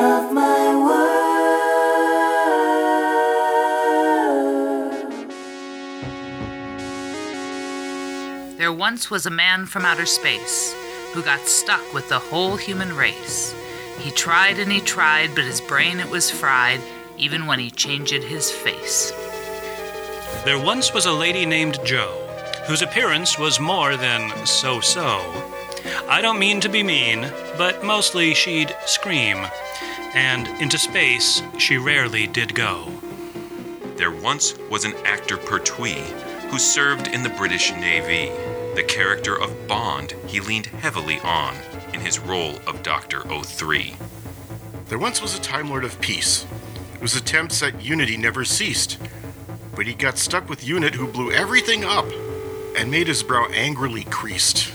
off my world. There once was a man from outer space who got stuck with the whole human race. He tried and he tried, but his brain it was fried, even when he changed his face. There once was a lady named Jo, whose appearance was more than so so. I don't mean to be mean, but mostly she'd scream, and into space she rarely did go. There once was an actor Pertwee who served in the British Navy. The character of Bond he leaned heavily on in his role of Dr. O3. There once was a Time Lord of Peace, whose attempts at unity never ceased. But he got stuck with Unit, who blew everything up and made his brow angrily creased.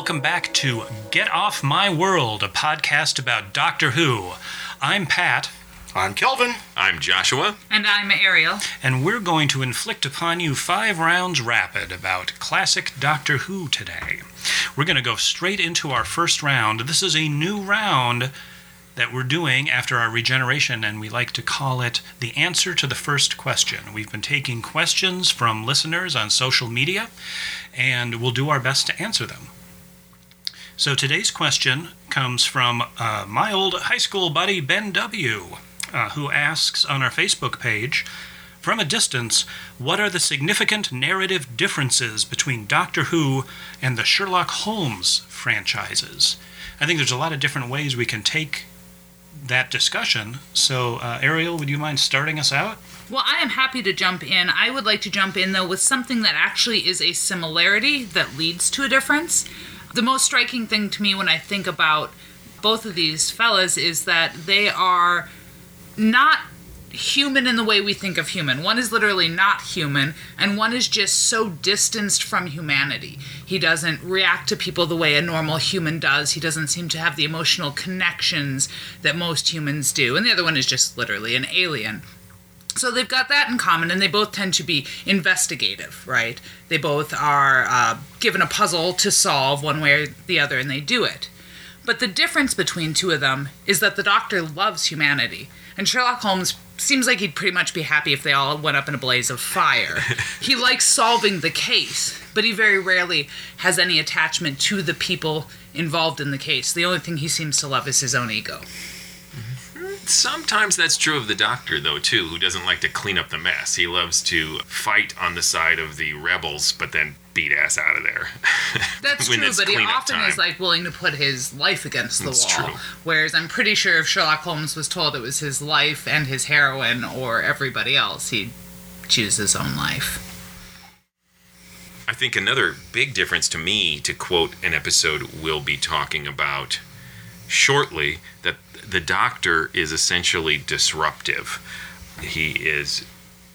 Welcome back to Get Off My World, a podcast about Doctor Who. I'm Pat, I'm Kelvin. I'm Joshua. And I'm Ariel. and we're going to inflict upon you five rounds rapid about classic Doctor Who today. We're going to go straight into our first round. This is a new round that we're doing after our regeneration, and we like to call it the answer to the first question. We've been taking questions from listeners on social media, and we'll do our best to answer them. So today's question comes from uh, my old high school buddy Ben W., uh, who asks on our Facebook page From a distance, what are the significant narrative differences between Doctor Who and the Sherlock Holmes franchises? I think there's a lot of different ways we can take that discussion. So, uh, Ariel, would you mind starting us out? Well, I am happy to jump in. I would like to jump in, though, with something that actually is a similarity that leads to a difference. The most striking thing to me when I think about both of these fellas is that they are not human in the way we think of human. One is literally not human, and one is just so distanced from humanity. He doesn't react to people the way a normal human does. He doesn't seem to have the emotional connections that most humans do. And the other one is just literally an alien. So they've got that in common, and they both tend to be investigative, right? They both are uh, given a puzzle to solve one way or the other, and they do it. But the difference between two of them is that the Doctor loves humanity, and Sherlock Holmes seems like he'd pretty much be happy if they all went up in a blaze of fire. he likes solving the case, but he very rarely has any attachment to the people involved in the case. The only thing he seems to love is his own ego. Sometimes that's true of the doctor, though, too, who doesn't like to clean up the mess. He loves to fight on the side of the rebels, but then beat ass out of there. That's true, but he often time. is like willing to put his life against the That's wall. true. Whereas I'm pretty sure if Sherlock Holmes was told it was his life and his heroine or everybody else, he'd choose his own life. I think another big difference to me, to quote an episode we'll be talking about shortly, that the Doctor is essentially disruptive. He is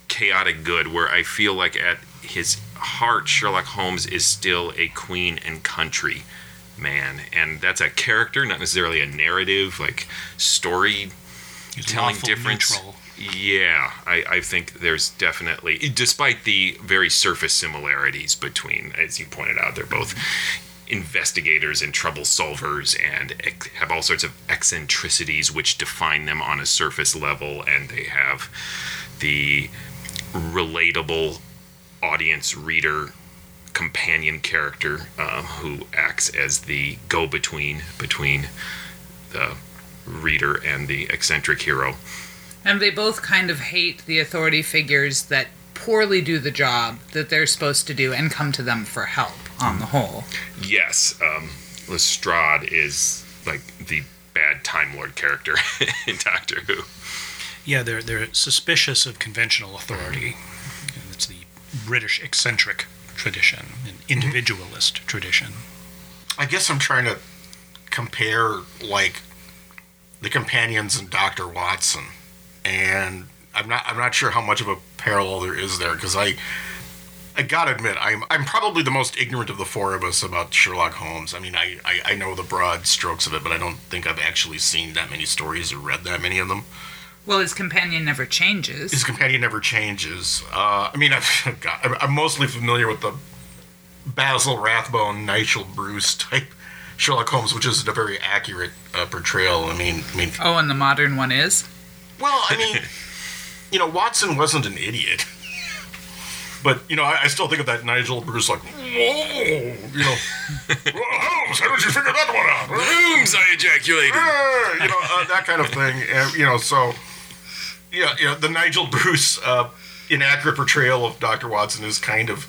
chaotic good, where I feel like at his heart, Sherlock Holmes is still a queen and country man. And that's a character, not necessarily a narrative, like story He's telling difference. neutral. Yeah, I, I think there's definitely, despite the very surface similarities between, as you pointed out, they're both investigators and trouble solvers and ec- have all sorts of eccentricities which define them on a surface level, and they have the relatable audience reader companion character um, who acts as the go-between between the reader and the eccentric hero. And they both kind of hate the authority figures that poorly do the job that they're supposed to do and come to them for help on the whole. Yes, um, Lestrade is like the bad Time Lord character in Doctor Who. Yeah, they're they're suspicious of conventional authority. It's the British eccentric tradition, an individualist tradition. I guess I'm trying to compare like the companions and Doctor Watson, and I'm not I'm not sure how much of a parallel there is there because I I gotta admit I'm I'm probably the most ignorant of the four of us about Sherlock Holmes. I mean I, I, I know the broad strokes of it, but I don't think I've actually seen that many stories or read that many of them. Well, his companion never changes. His companion never changes. Uh, I mean, I've, God, I'm- mostly familiar with the Basil Rathbone, Nigel Bruce type Sherlock Holmes, which is a very accurate uh, portrayal. I mean, I mean, Oh, and the modern one is? well, I mean, you know, Watson wasn't an idiot. But you know, I, I still think of that Nigel Bruce like, whoa, you know, Holmes, how did you figure that one out? Rooms I ejaculated. You know, uh, that kind of thing. And, you know, so yeah, yeah, the Nigel Bruce uh, inaccurate portrayal of Dr. Watson is kind of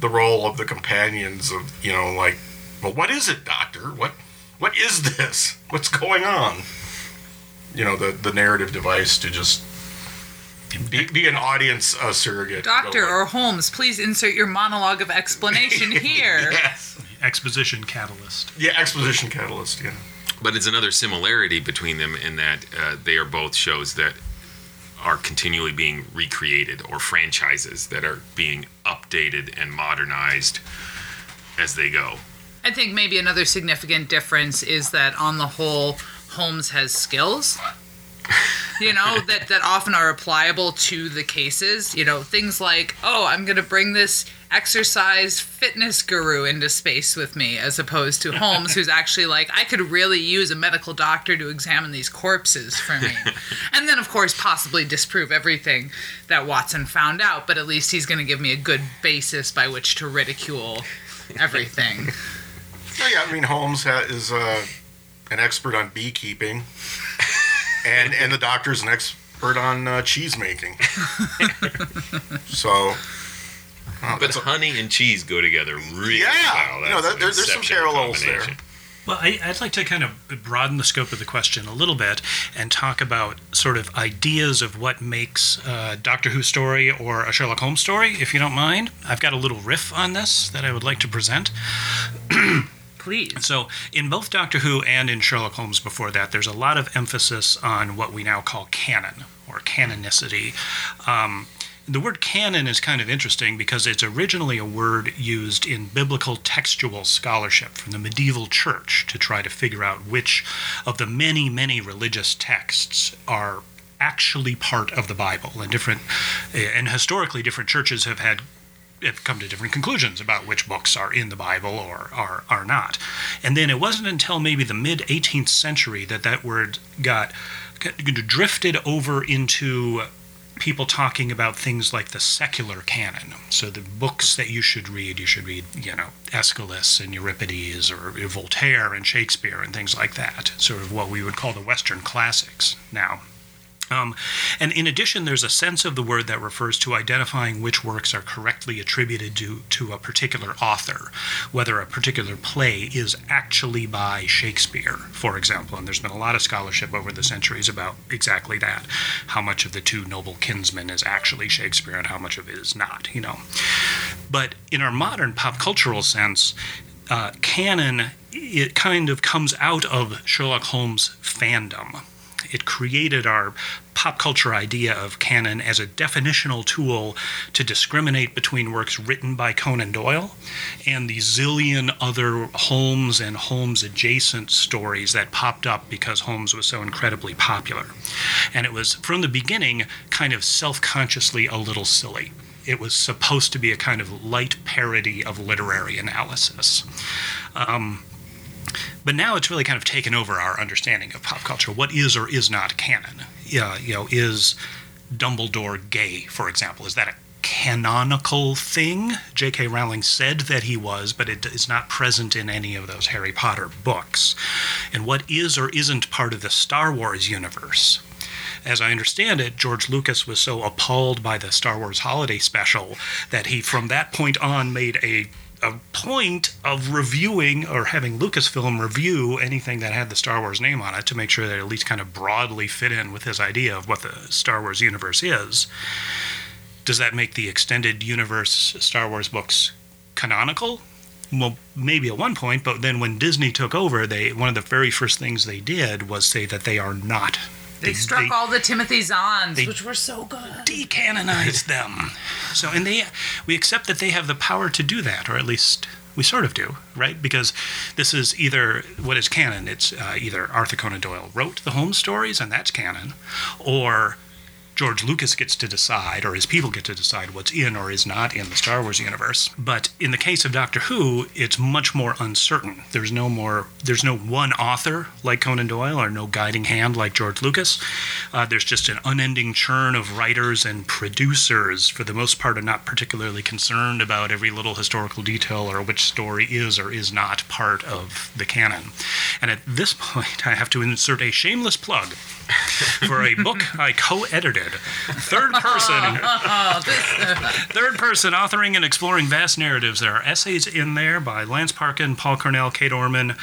the role of the companions of, you know, like, well, what is it, Doctor? What what is this? What's going on? You know, the the narrative device to just be, be an audience uh, surrogate. Doctor or Holmes, please insert your monologue of explanation here. yes. Exposition catalyst. Yeah, exposition catalyst, yeah. But it's another similarity between them in that uh, they are both shows that are continually being recreated or franchises that are being updated and modernized as they go. I think maybe another significant difference is that on the whole, Holmes has skills. You know, that, that often are applicable to the cases. You know, things like, oh, I'm going to bring this exercise fitness guru into space with me, as opposed to Holmes, who's actually like, I could really use a medical doctor to examine these corpses for me. and then, of course, possibly disprove everything that Watson found out, but at least he's going to give me a good basis by which to ridicule everything. Oh, yeah, I mean, Holmes is uh, an expert on beekeeping, and and the doctor's an expert on uh, cheese making. so, oh, But that's a- honey and cheese go together really Yeah. well. No, That's that- there- there's some parallels there. Well, I, I'd like to kind of broaden the scope of the question a little bit and talk about sort of ideas of what makes a Doctor Who story or a Sherlock Holmes story, if you don't mind. I've got a little riff on this that I would like to present. Please. So, in both Doctor Who and in Sherlock Holmes before that, there's a lot of emphasis on what we now call canon or canonicity. Um, the word canon is kind of interesting because it's originally a word used in biblical textual scholarship from the medieval church to try to figure out which of the many, many religious texts are actually part of the Bible. And different, and historically, different churches have had have come to different conclusions about which books are in the Bible or are, are not. And then it wasn't until maybe the mid 18th century that that word got got drifted over into people talking about things like the secular canon. So the books that you should read, you should read, you know, Aeschylus and Euripides or Voltaire and Shakespeare and things like that. Sort of what we would call the Western classics now. Um, and in addition, there's a sense of the word that refers to identifying which works are correctly attributed to, to a particular author, whether a particular play is actually by Shakespeare, for example. And there's been a lot of scholarship over the centuries about exactly that how much of the two noble kinsmen is actually Shakespeare and how much of it is not, you know. But in our modern pop cultural sense, uh, canon, it kind of comes out of Sherlock Holmes fandom it created our pop culture idea of canon as a definitional tool to discriminate between works written by Conan Doyle and the zillion other Holmes and Holmes adjacent stories that popped up because Holmes was so incredibly popular. And it was, from the beginning, kind of self consciously a little silly. It was supposed to be a kind of light parody of literary analysis. Um, but now it's really kind of taken over our understanding of pop culture. What is or is not canon? Yeah, you know, is Dumbledore gay, for example? Is that a canonical thing. J.K. Rowling said that he was, but it is not present in any of those Harry Potter books. And what is or isn't part of the Star Wars universe? As I understand it, George Lucas was so appalled by the Star Wars holiday special that he, from that point on, made a a point of reviewing or having Lucasfilm review anything that had the Star Wars name on it to make sure that it at least kind of broadly fit in with his idea of what the Star Wars universe is. Does that make the extended universe Star Wars books canonical? Well, maybe at one point, but then when Disney took over, they one of the very first things they did was say that they are not. They struck all the Timothy Zahns, which were so good. decanonize them. So, and they, we accept that they have the power to do that, or at least we sort of do, right? Because this is either what is canon. It's uh, either Arthur Conan Doyle wrote the Holmes stories, and that's canon, or George Lucas gets to decide, or his people get to decide what's in or is not in the Star Wars universe. But in the case of Doctor Who, it's much more uncertain. There's no more, there's no one author like Conan Doyle, or no guiding hand like George Lucas. Uh, there's just an unending churn of writers and producers, for the most part, are not particularly concerned about every little historical detail or which story is or is not part of the canon. And at this point, I have to insert a shameless plug for a book I Third person, third person authoring and exploring vast narratives. There are essays in there by Lance Parkin, Paul Cornell, Kate Orman,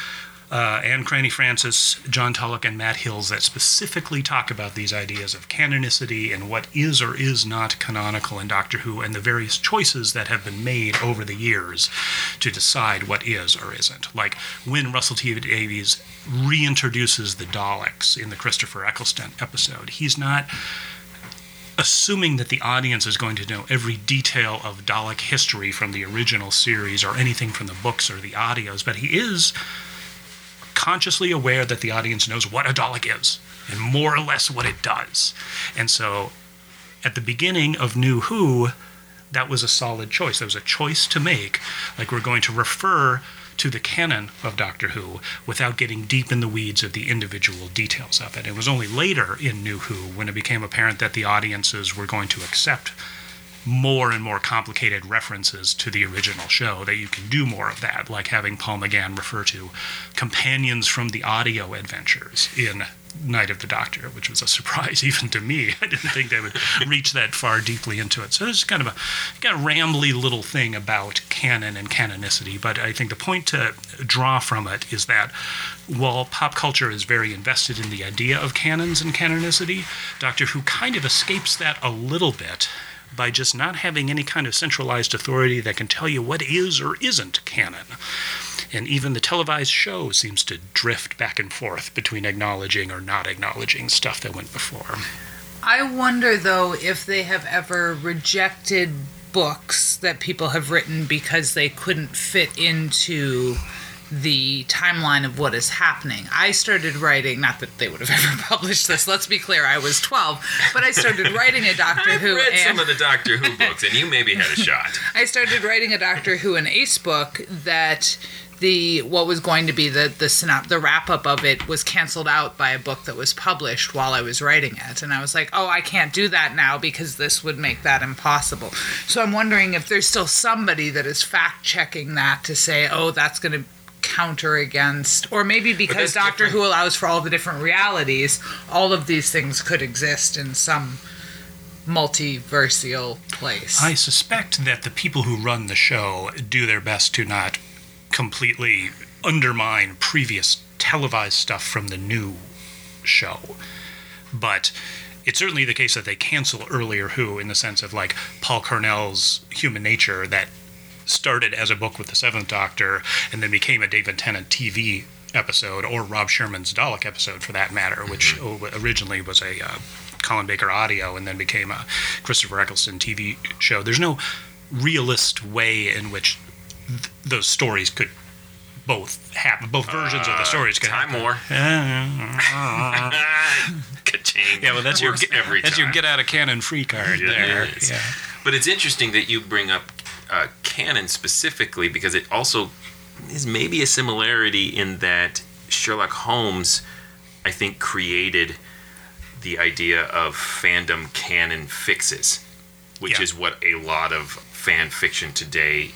uh, Anne Cranny Francis, John Tulloch, and Matt Hills that specifically talk about these ideas of canonicity and what is or is not canonical in Doctor Who and the various choices that have been made over the years to decide what is or isn't. Like when Russell T Davies reintroduces the Daleks in the Christopher Eccleston episode, he's not assuming that the audience is going to know every detail of Dalek history from the original series or anything from the books or the audios, but he is consciously aware that the audience knows what a Dalek is and more or less what it does. And so at the beginning of New Who, that was a solid choice. That was a choice to make. Like we're going to refer to the canon of Doctor Who without getting deep in the weeds of the individual details of it. It was only later in New Who when it became apparent that the audiences were going to accept more and more complicated references to the original show that you can do more of that, like having Paul McGann refer to companions from the audio adventures in Night of the Doctor, which was a surprise even to me. I didn't think they would reach that far deeply into it. So there's kind of a kind of rambly little thing about canon and canonicity, but I think the point to draw from it is that while pop culture is very invested in the idea of canons and canonicity, Doctor Who kind of escapes that a little bit by just not having any kind of centralized authority that can tell you what is or isn't canon. And even the televised show seems to drift back and forth between acknowledging or not acknowledging stuff that went before. I wonder though if they have ever rejected books that people have written because they couldn't fit into the timeline of what is happening. I started writing, not that they would have ever published this, let's be clear, I was 12, but I started writing a Doctor I've Who read and some of the Doctor Who books, and you maybe had a shot. I started writing a Doctor Who and Ace book that the what was going to be the the synop the wrap up of it was canceled out by a book that was published while I was writing it. And I was like oh I can't do that now because this would make that impossible. So I'm wondering if there's still somebody that is fact checking that to say oh that's going to counter against or maybe because Doctor different. Who allows for all the different realities all of these things could exist in some multiversial place. I suspect that the people who run the show do their best to not completely undermine previous televised stuff from the new show. But it's certainly the case that they cancel earlier Who in the sense of like Paul Cornell's Human Nature that started as a book with the Seventh Doctor and then became a David Tennant TV episode, or Rob Shearman's Dalek episode for that matter, which originally was a uh, Colin Baker audio and then became a Christopher Eccleston TV show. There's no realist way in which th- those stories could both happen. Both versions of the stories could Time happen. more. Uh, Ka-ching. yeah, well, that's your Works every that's time. your get out of canon free card It there. is. Yeah. But it's interesting that you bring up uh, canon specifically because it also is maybe a similarity in that Sherlock Holmes, I think, created the idea of fandom canon fixes. which Yeah. is what a lot of fan fiction today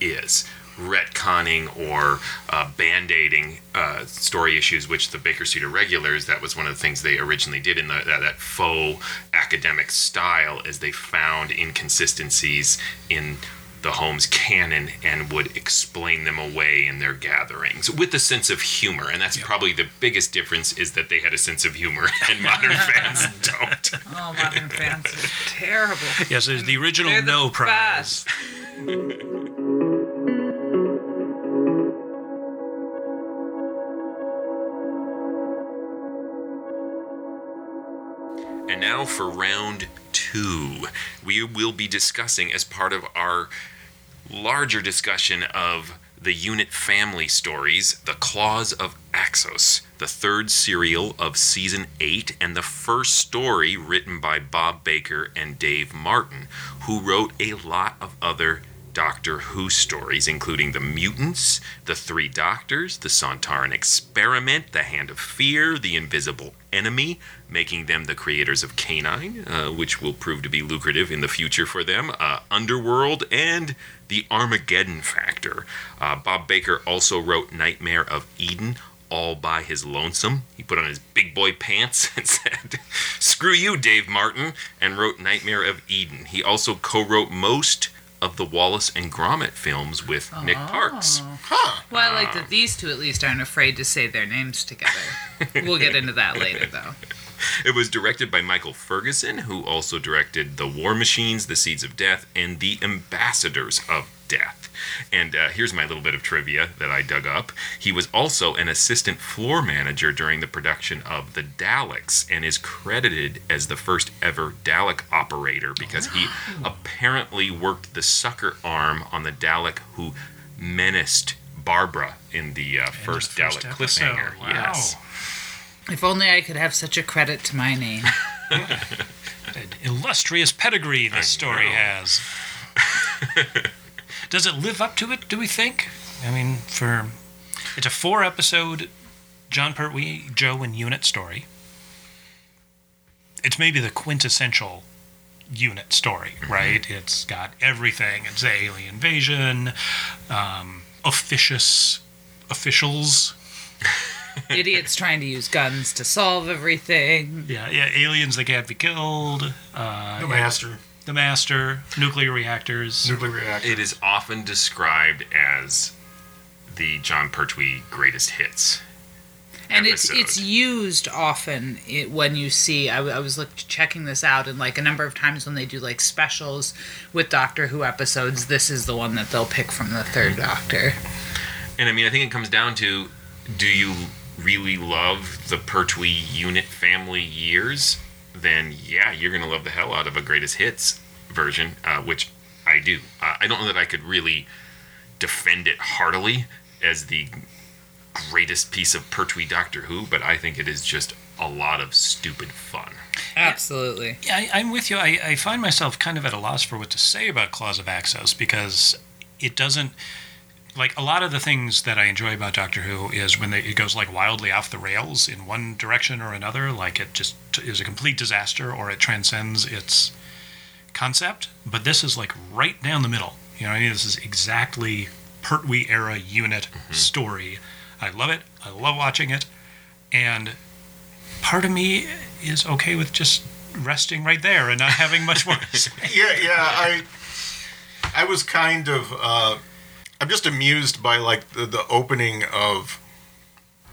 is. Retconning or uh, band aiding uh, story issues, which the Baker Street Irregulars, that was one of the things they originally did in the, that, that faux academic style, as they found inconsistencies in the Holmes canon and would explain them away in their gatherings with a sense of humor. And that's probably the biggest difference is that they had a sense of humor and modern fans don't. Oh, modern fans are terrible. Yes, there's the original the no prize. Now for round two. We will be discussing, as part of our larger discussion of the unit family stories, The Claws of Axos, the third serial of season 8, and the first story written by Bob Baker and Dave Martin, who wrote a lot of other Doctor Who stories, including The Mutants, The Three Doctors, The Sontaran Experiment, The Hand of Fear, The Invisible Enemy, making them the creators of K9, uh, which will prove to be lucrative in the future for them, uh, Underworld, and The Armageddon Factor. Uh, Bob Baker also wrote Nightmare of Eden. All by his lonesome. He put on his big boy pants and said, Screw you, Dave Martin, and wrote Nightmare of Eden. He also co wrote most of the Wallace and Gromit films with Nick oh. Parks. Huh. Well, I like that these two at least aren't afraid to say their names together. We'll get into that later, though. It was directed by Michael Ferguson, who also directed The War Machines, The Seeds of Death, and The Ambassadors of Death. And uh, here's my little bit of trivia that I dug up. He was also an assistant floor manager during the production of The Daleks and is credited as the first ever Dalek operator because he apparently worked the sucker arm on the Dalek who menaced Barbara in the uh, first, the first Dalek episode. cliffhanger. Wow. Yes. If only I could have such a credit to my name. An illustrious pedigree this story has. Does it live up to it, do we think? I mean, for it's a four episode Jon Pertwee, Jo, and Unit story. It's maybe the quintessential unit story, right? It's got everything. It's alien invasion, um, officious officials. Idiots trying to use guns to solve everything. Yeah, yeah, aliens that can't be killed. Uh, The master. The master, nuclear reactors. Nuclear reactor. It is often described as the Jon Pertwee greatest hits. and it's episode. it's used often i when you see I, w- I was look, checking this out and like a number of times when they do like specials with doctor who episodes this is the one that they'll pick from the third doctor And I mean, I think it comes down to do you really love the Pertwee unit family years? Then, yeah, you're going to love the hell out of a greatest hits version, uh, which I do. Uh, I don't know that I could really defend it heartily as the greatest piece of Pertwee Doctor Who, but I think it is just a lot of stupid fun. absolutely Yeah, I, I'm with you. I, I find myself kind of at a loss for what to say about Claws of Axos because it doesn't. Like a lot of the things that I enjoy about Doctor Who is when they, it goes like wildly off the rails in one direction or another. Like it just is a complete disaster or it transcends its concept. But this is like right down the middle. You know, I mean, this is exactly Pertwee era unit story. I love it. I love watching it, and part of me is okay with just resting right there and not having much more to say. yeah, yeah. I I was kind of uh, I'm just amused by like the, the opening of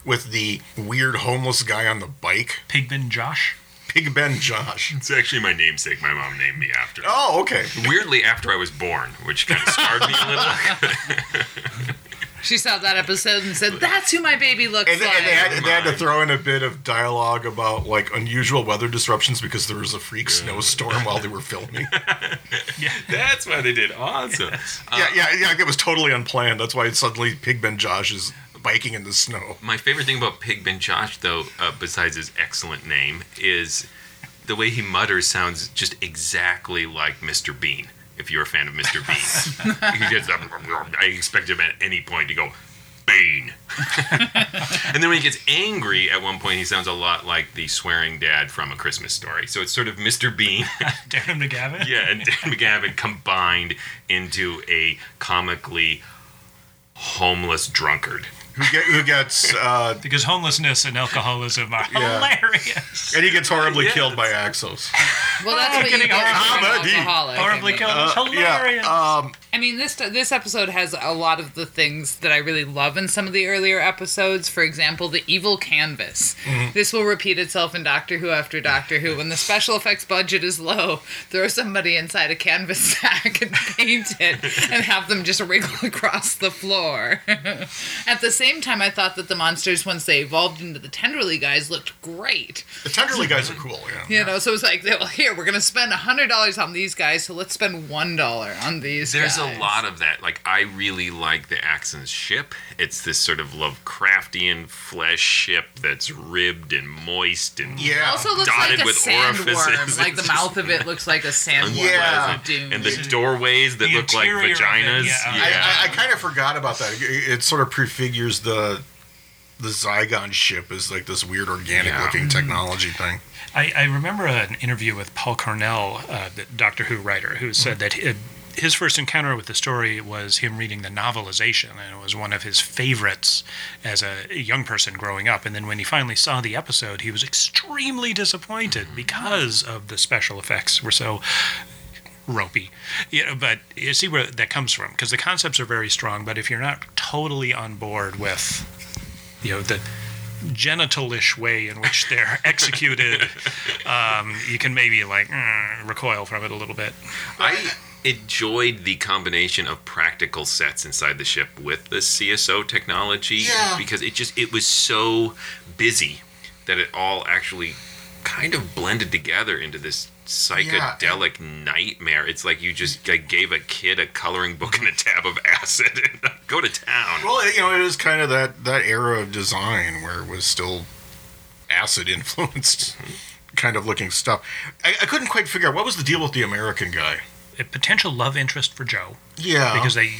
with the weird homeless guy on the bike, Pigman Josh. Pigbin Josh. It's actually my namesake. My mom named me after. Oh, okay. Weirdly, after I was born, which kind of scarred me a little. she saw that episode and said that's who my baby looks And, like and they, had, they had to throw in a bit of dialogue about like unusual weather disruptions because there was a freak snowstorm while they were filming. yeah, That's why they did awesome. yeah, yeah, yeah. It was totally unplanned. That's why suddenly Pigbin Josh is biking in the snow. My favorite thing about Pigbin Josh, though, uh, besides his excellent name, is the way he mutters sounds just exactly like Mr. Bean. If you're a fan of Mr. Bean, he gets that. I expect him at any point to go, Bean. And then when he gets angry, at one point he sounds a lot like the swearing dad from A Christmas Story. So it's sort of Mr. Bean, Darren McGavin. yeah, and Dan McGavin combined into a comically homeless drunkard. Who, get, who gets uh, Because homelessness and alcoholism are Yeah. hilarious. and he gets horribly Yes. killed by Axos. Well, that's what you getting get from an horribly- alcoholic. I Horribly mean. killed. It's hilarious. Yeah, um, I mean, this this episode has a lot of the things that I really love in some of the earlier episodes. For example, the evil canvas. This will repeat itself in Doctor Who after Doctor Who. When the special effects budget is low, throw somebody inside a canvas sack and paint it, and have them just wriggle across the floor. At the same time, I thought that the monsters, once they evolved into the Tenderly guys, looked great. the Tenderly guys are cool. Yeah. You know, so it's like, well, here we're gonna spend hundred dollars on these guys, so let's spend one dollar on these. There's guys. a lot of that. Like I really like the Axon's ship. It's this sort of Lovecraftian flesh ship that's ribbed and moist and Yeah. also looks dotted like a with sandworm. orifices. Like the mouth of it looks like a sandworm. Yeah. of and the doorways that The look like interior of it, vaginas. yeah. I, I, I kind of forgot about that. It, it sort of prefigures the the Zygon ship as like this weird organic Yeah. looking technology thing. I, I remember an interview with Paul Cornell, uh, the Doctor Who writer, who said that he, his first encounter with the story was him reading the novelization, and it was one of his favorites as a young person growing up. And then when he finally saw the episode, he was extremely disappointed because of the special effects were so ropey. You know, but you see where that comes from because the concepts are very strong. But if you're not totally on board with, you know, the genitalish way in which they're executed, um, you can maybe like mm, recoil from it a little bit. I enjoyed the combination of practical sets inside the ship with the CSO technology Yeah. because it just it was so busy that it all actually kind of blended together into this psychedelic nightmare. It's like you just like, gave a kid a coloring book and a tab of acid and uh, go to town. Well, you know, it was kind of that that era of design where it was still acid influenced kind of looking stuff. I, I couldn't quite figure out what was the deal with the American guy. A potential love interest for Jo Yeah, because they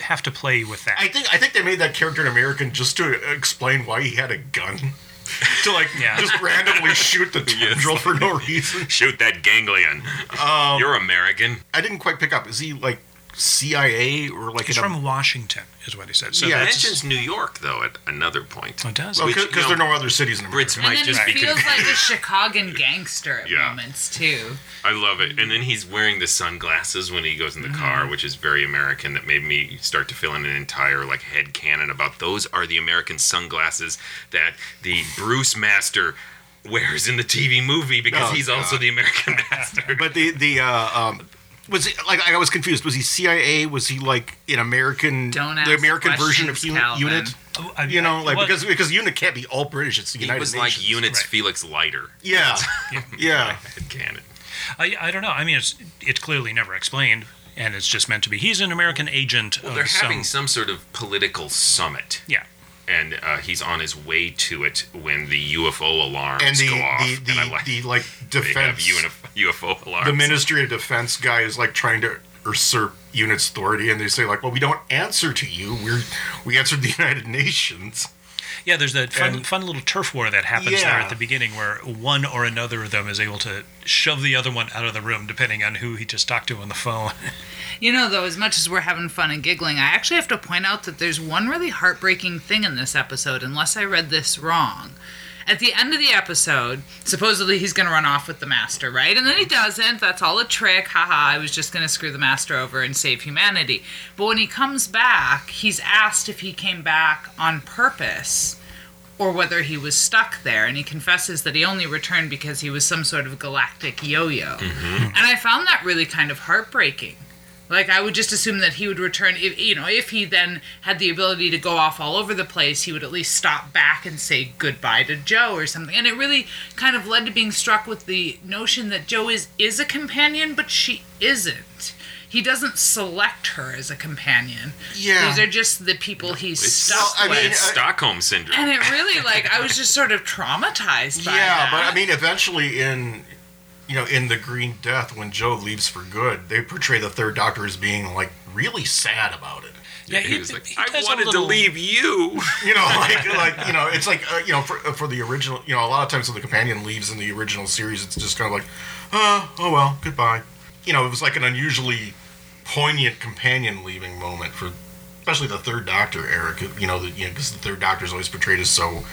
have to play with that. I think I think they made that character an American just to explain why he had a gun. To like Yeah. just randomly shoot the tendril for no reason. Shoot that ganglion. Um, You're American. I didn't quite pick up. Is he like CIA or like He's in a- from Washington, is what he said. So Yeah, It that's, mentions New York though at another point. Oh, it does. Well, because you know, there are no other cities in America. Brits and might then just he be feels confused. like a Chicagan gangster at Yeah. moments too. I love it. And then he's wearing the sunglasses when he goes in the Mm-hmm. car, which is very American. That made me start to fill in an entire like head canon about those are the American sunglasses that the Bruce Master wears in the TV movie because Oh, he's also the American Master. But the the uh, um, was he like I was confused. Was he CIA? Was he like an American? Don't the American version of questions, U- Calvin. Unit. Oh, I- You know, like well, because because Unit can't be all British. It's the he United was Nations. like Unit's Right. Felix Leiter. Yeah, yeah. Head canon. I, I don't know. I mean, it's it's clearly never explained, and it's just meant to be. He's an American agent. Well, of they're some, having some sort of political summit. Yeah. And uh, he's on his way to it when the UFO alarms And the go off. the and I the, like the like they have defense. UFO alarms. the Ministry of Defense guy is like trying to usurp Unit's authority, and they say like, "Well, we don't answer to you. We're we answer to the United Nations." Yeah, there's that fun, And- fun little turf war that happens there at the beginning where one or another of them is able to shove the other one out of the room depending on who he just talked to on the phone. You know, though, as much as we're having fun and giggling, I actually have to point out that there's one really heartbreaking thing in this episode, unless I read this wrong. At the end of the episode, supposedly he's going to run off with the master, right? And then he doesn't. That's all a trick. Haha, I was just going to screw the master over and save humanity. But when he comes back, he's asked if he came back on purpose or whether he was stuck there. And he confesses that he only returned because he was some sort of galactic yo yo. Mm-hmm. And I found that really kind of heartbreaking. Like I would just assume that he would return if you know, if he then had the ability to go off all over the place, he would at least stop back and say goodbye to Jo or something. And it really kind of led to being struck with the notion that Jo is is a companion, but she isn't. He doesn't select her as a companion. Yeah. These are just the people he's It's, stuck I with. mean, it's I- Stockholm syndrome. and it really like I was just sort of traumatized by yeah, that. but I mean, eventually in you know in the Green Death, when Jo leaves for good, they portray the Third Doctor as being like really sad about it. Yeah, he, he- was like, he I wanted little- to leave you. You know, like like you know, it's like uh, you know, for, for the original, you know, a lot of times when the companion leaves in the original series, it's just kind of like, oh, oh well, goodbye. You know, it was like an unusually poignant companion leaving moment for, especially the Third Doctor Eric. You know, the, you know, because the Third Doctor is always portrayed as so,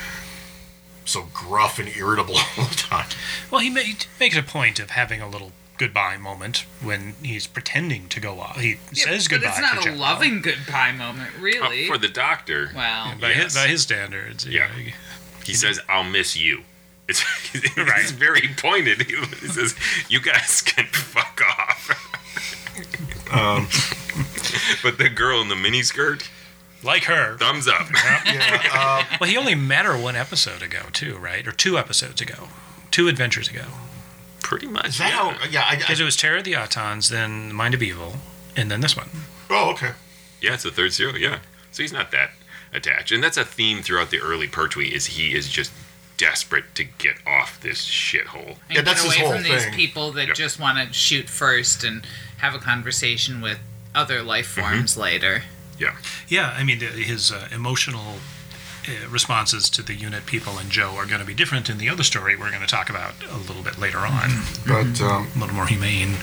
so gruff and irritable all the time. Well, he ma- he makes a point of having a little goodbye moment when he's pretending to go off. He says but goodbye. it's not to a Jell-O. loving goodbye moment, Uh, really. for the doctor, well, By, Yes. his, by his standards, Yeah. yeah. he says, "I'll miss you." It's, Right. very pointed. He, he says, "You guys can fuck off." Um, but the girl in the miniskirt, Like her. thumbs up. yeah, uh, Well, he only met her one episode ago, too, right? Or two episodes ago. Two adventures ago. Pretty much. is that yeah. how? Yeah, Because it was Terror of the Autons, then Mind of Evil, and then this one. oh, okay. Yeah, it's the third serial. Yeah, so he's not that attached, and that's a theme throughout the early Pertwee. Is he is just desperate to get off this shithole. and Yeah, that's get his away whole from these people that Yep. just want to shoot first and have a conversation with other life Mm-hmm. forms later. Yeah, Yeah, I mean, his uh, emotional uh, responses to the unit people and Jo are going to be different in the other story we're going to talk about a little bit later on. But um, A little more humane.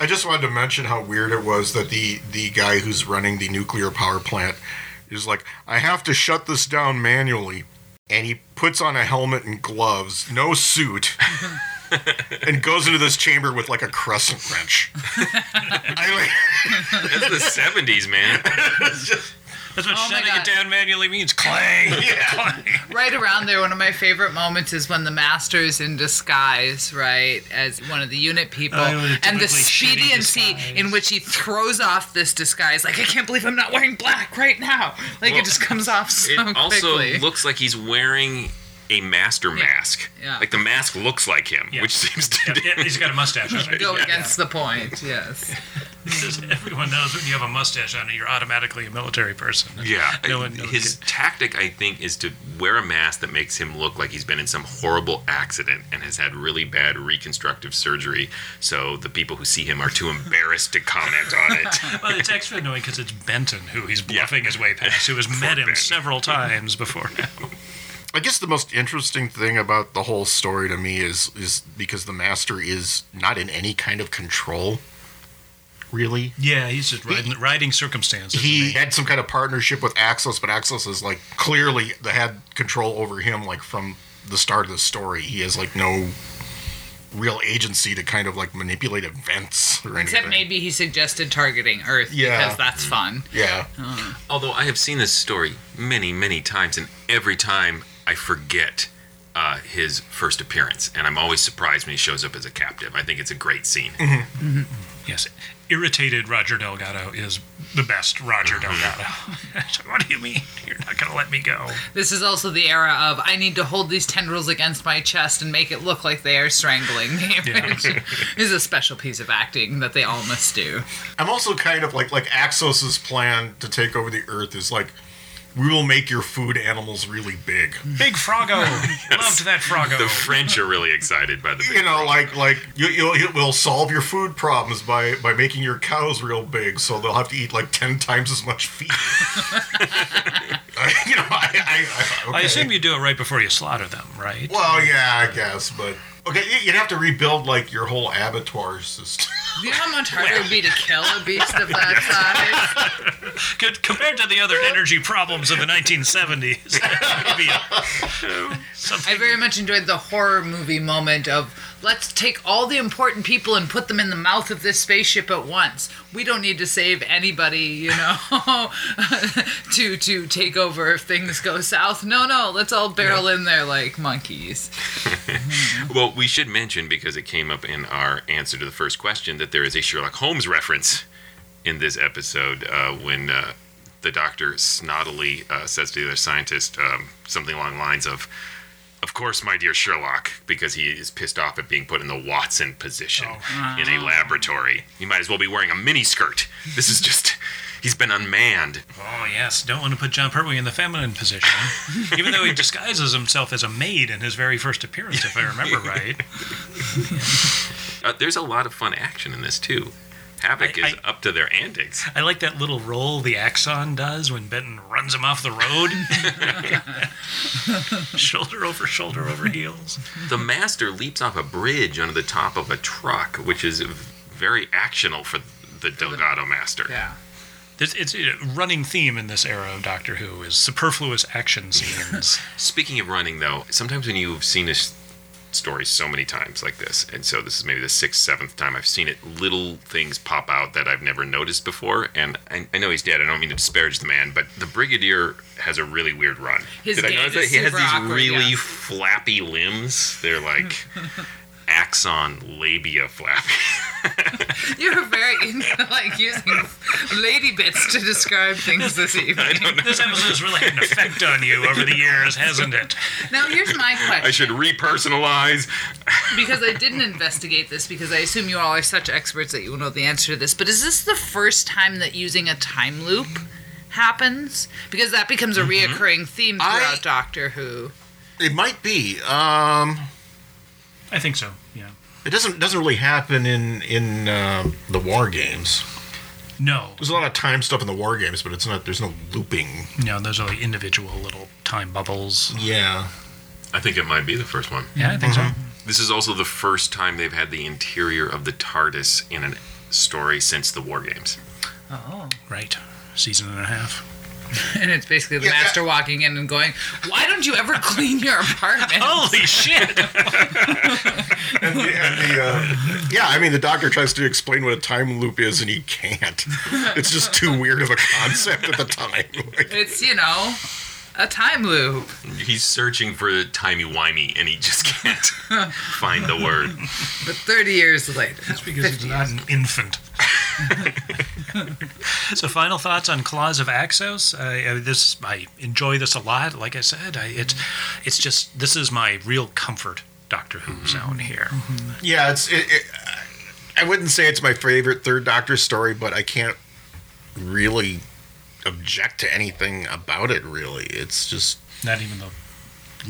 I just wanted to mention how weird it was that the the guy who's running the nuclear power plant is like, I have to shut this down manually, and he puts on a helmet and gloves, no suit, and goes into this chamber with like a crescent wrench. I like, that's the '70s, man. That's what Oh my shutting it God. down manually means. Clang! Clang. Right around there, one of my favorite moments is when the master's in disguise, right, as one of the unit people, Oh, the and the typically shitty expediency disguise. in which he throws off this disguise. Like, I can't believe I'm not wearing black right now. Like, Well, it just comes off so it also quickly. looks like he's wearing a master mask. Yeah. Like the mask looks like him, Yeah. which seems to Yeah, yeah, he's got a mustache on. Go Yeah. against the point, yes. Because Everyone knows when you have a mustache on it, you're automatically a military person. Yeah, No one- no his can- tactic, I think, is to wear a mask that makes him look like he's been in some horrible accident and has had really bad reconstructive surgery. So the people who see him are too embarrassed to comment on it. Well, it's extra annoying because it's Benton who he's bluffing his way past, who has met him Ben. several times before now. I guess the most interesting thing about the whole story to me is is because the master is not in any kind of control. Really, Yeah, he's just riding, riding circumstances. he and they- had some kind of partnership with Axos, but Axos is like clearly the had control over him like from the start of the story. He has like no real agency to kind of like manipulate events or anything. Except maybe he suggested targeting Earth Yeah. because that's fun. Yeah. Uh. Although I have seen this story many, many times, and every time I forget uh, his first appearance, and I'm always surprised when he shows up as a captive. I think it's a great scene. Mm-hmm. Mm-hmm. yes, irritated Roger Delgado is the best Roger mm-hmm. Delgado. what do you mean? You're not going to let me go? This is also the era of I need to hold these tendrils against my chest and make it look like they are strangling me. Yeah. Which is a special piece of acting that they all must do. I'm also kind of like like Axos's plan to take over the Earth is like we will make your food animals really big. Big Froggo. Loved that Froggo. The French are really excited by the. You know, like like you you you will solve your food problems by by making your cows real big, so they'll have to eat like ten times as much feed. you know, I I, I, okay. I assume you do it right before you slaughter them, right? Well, yeah, I guess, but okay, you- you'd have to rebuild like your whole abattoir system. Do you know how much harder it would be to kill a beast of that size? Good, compared to the other energy problems of the 1970s. maybe uh, a- I very much enjoyed the horror movie moment of let's take all the important people and put them in the mouth of this spaceship at once. We don't need to save anybody, you know, to to take over if things go south. No, no, let's all barrel in there like monkeys. Well, we should mention because it came up in our answer to the first question that there is a Sherlock Holmes reference in this episode uh, when uh, the doctor snottily uh, says to the other scientist um, something along the lines of. Of course, my dear Sherlock, because he is pissed off at being put in the Watson position in a laboratory. He might as well be wearing a miniskirt. This is just. He's been unmanned. Oh yes, don't want to put Jon Pertwee in the feminine position, even though he disguises himself as a maid in his very first appearance, if I remember right. Uh, there's a lot of fun action in this, too. Havoc I- is I- up to their antics. I like that little roll the Axon does when Benton runs him off the road. shoulder over shoulder over heels. The Master leaps off a bridge onto the top of a truck, which is very actional for the Delgado Master. Yeah. It's, it's a running theme in this era of Doctor Who is superfluous action scenes. Speaking of running, though, sometimes when you've seen a s- story so many times like this, and so this is maybe the sixth, seventh time I've seen it, little things pop out that I've never noticed before. And I, I know he's dead. I don't mean to disparage the man, but the Brigadier has a really weird run. His Did I notice that he has these awkward, really yeah. flappy limbs? They're like axon labia flappy. You're very into like using lady bits to describe things this evening. this episode's really had an effect on you over the years, hasn't it? Now here's my question. I should repersonalize. because I didn't investigate this because I assume you all are such experts that you will know the answer to this. But is this the first time that using a time loop happens? Because that becomes a reoccurring theme throughout I- Doctor Who. It might be. Um, I think so. Yeah. it doesn't doesn't really happen in in um the war games. No, There's a lot of time stuff in the war games, but it's not. There's no looping. no, those are like individual little time bubbles. Yeah. I think it might be the first one. Yeah, I think so. This is also the first time they've had the interior of the TARDIS in a story since the War Games. Oh. Right. Season and a half. And it's basically the Yeah, master walking in and going, Why don't you ever clean your apartment? Holy shit! And the, and the, uh, yeah, I mean, the doctor tries to explain what a time loop is, and he can't. It's just too weird of a concept at the time. It's, you know, a time loop. He's searching for the timey-wimey, and he just can't find the word. But 30 years later. That's because he's not an infant. So, final thoughts on Claws of Axos. I, I, this I enjoy this a lot. Like I said, I, it's it's just this is my real comfort Doctor Who mm-hmm. zone here. Mm-hmm. yeah, it's. It, it, I wouldn't say it's my favorite Third Doctor story, but I can't really object to anything about it. Really, it's just. Not even the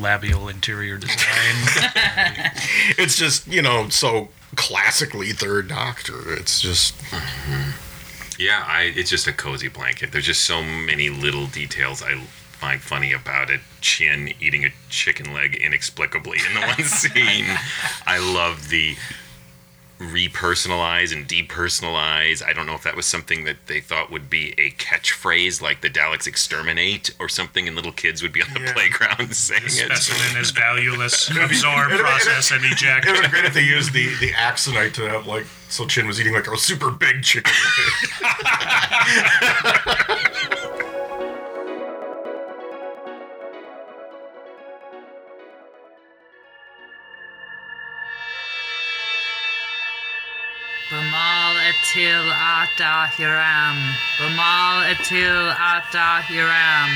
labial interior design. It's just you know so classically Third Doctor. It's just. Mm-hmm. Yeah, I, it's just a cozy blanket. There's just so many little details I find funny about it. Chin eating a chicken leg inexplicably in the one scene. I love the repersonalize and depersonalize. I don't know if that was something that they thought would be a catchphrase like the Daleks exterminate or something, and little kids would be on the Yeah. playground saying it. Specimen is valueless. Absorb, it'd- process, and eject. It would been great if they used the the accent to have like so Chin was eating like a super big chicken. etil ata hiram. Bamal etil ata hiram.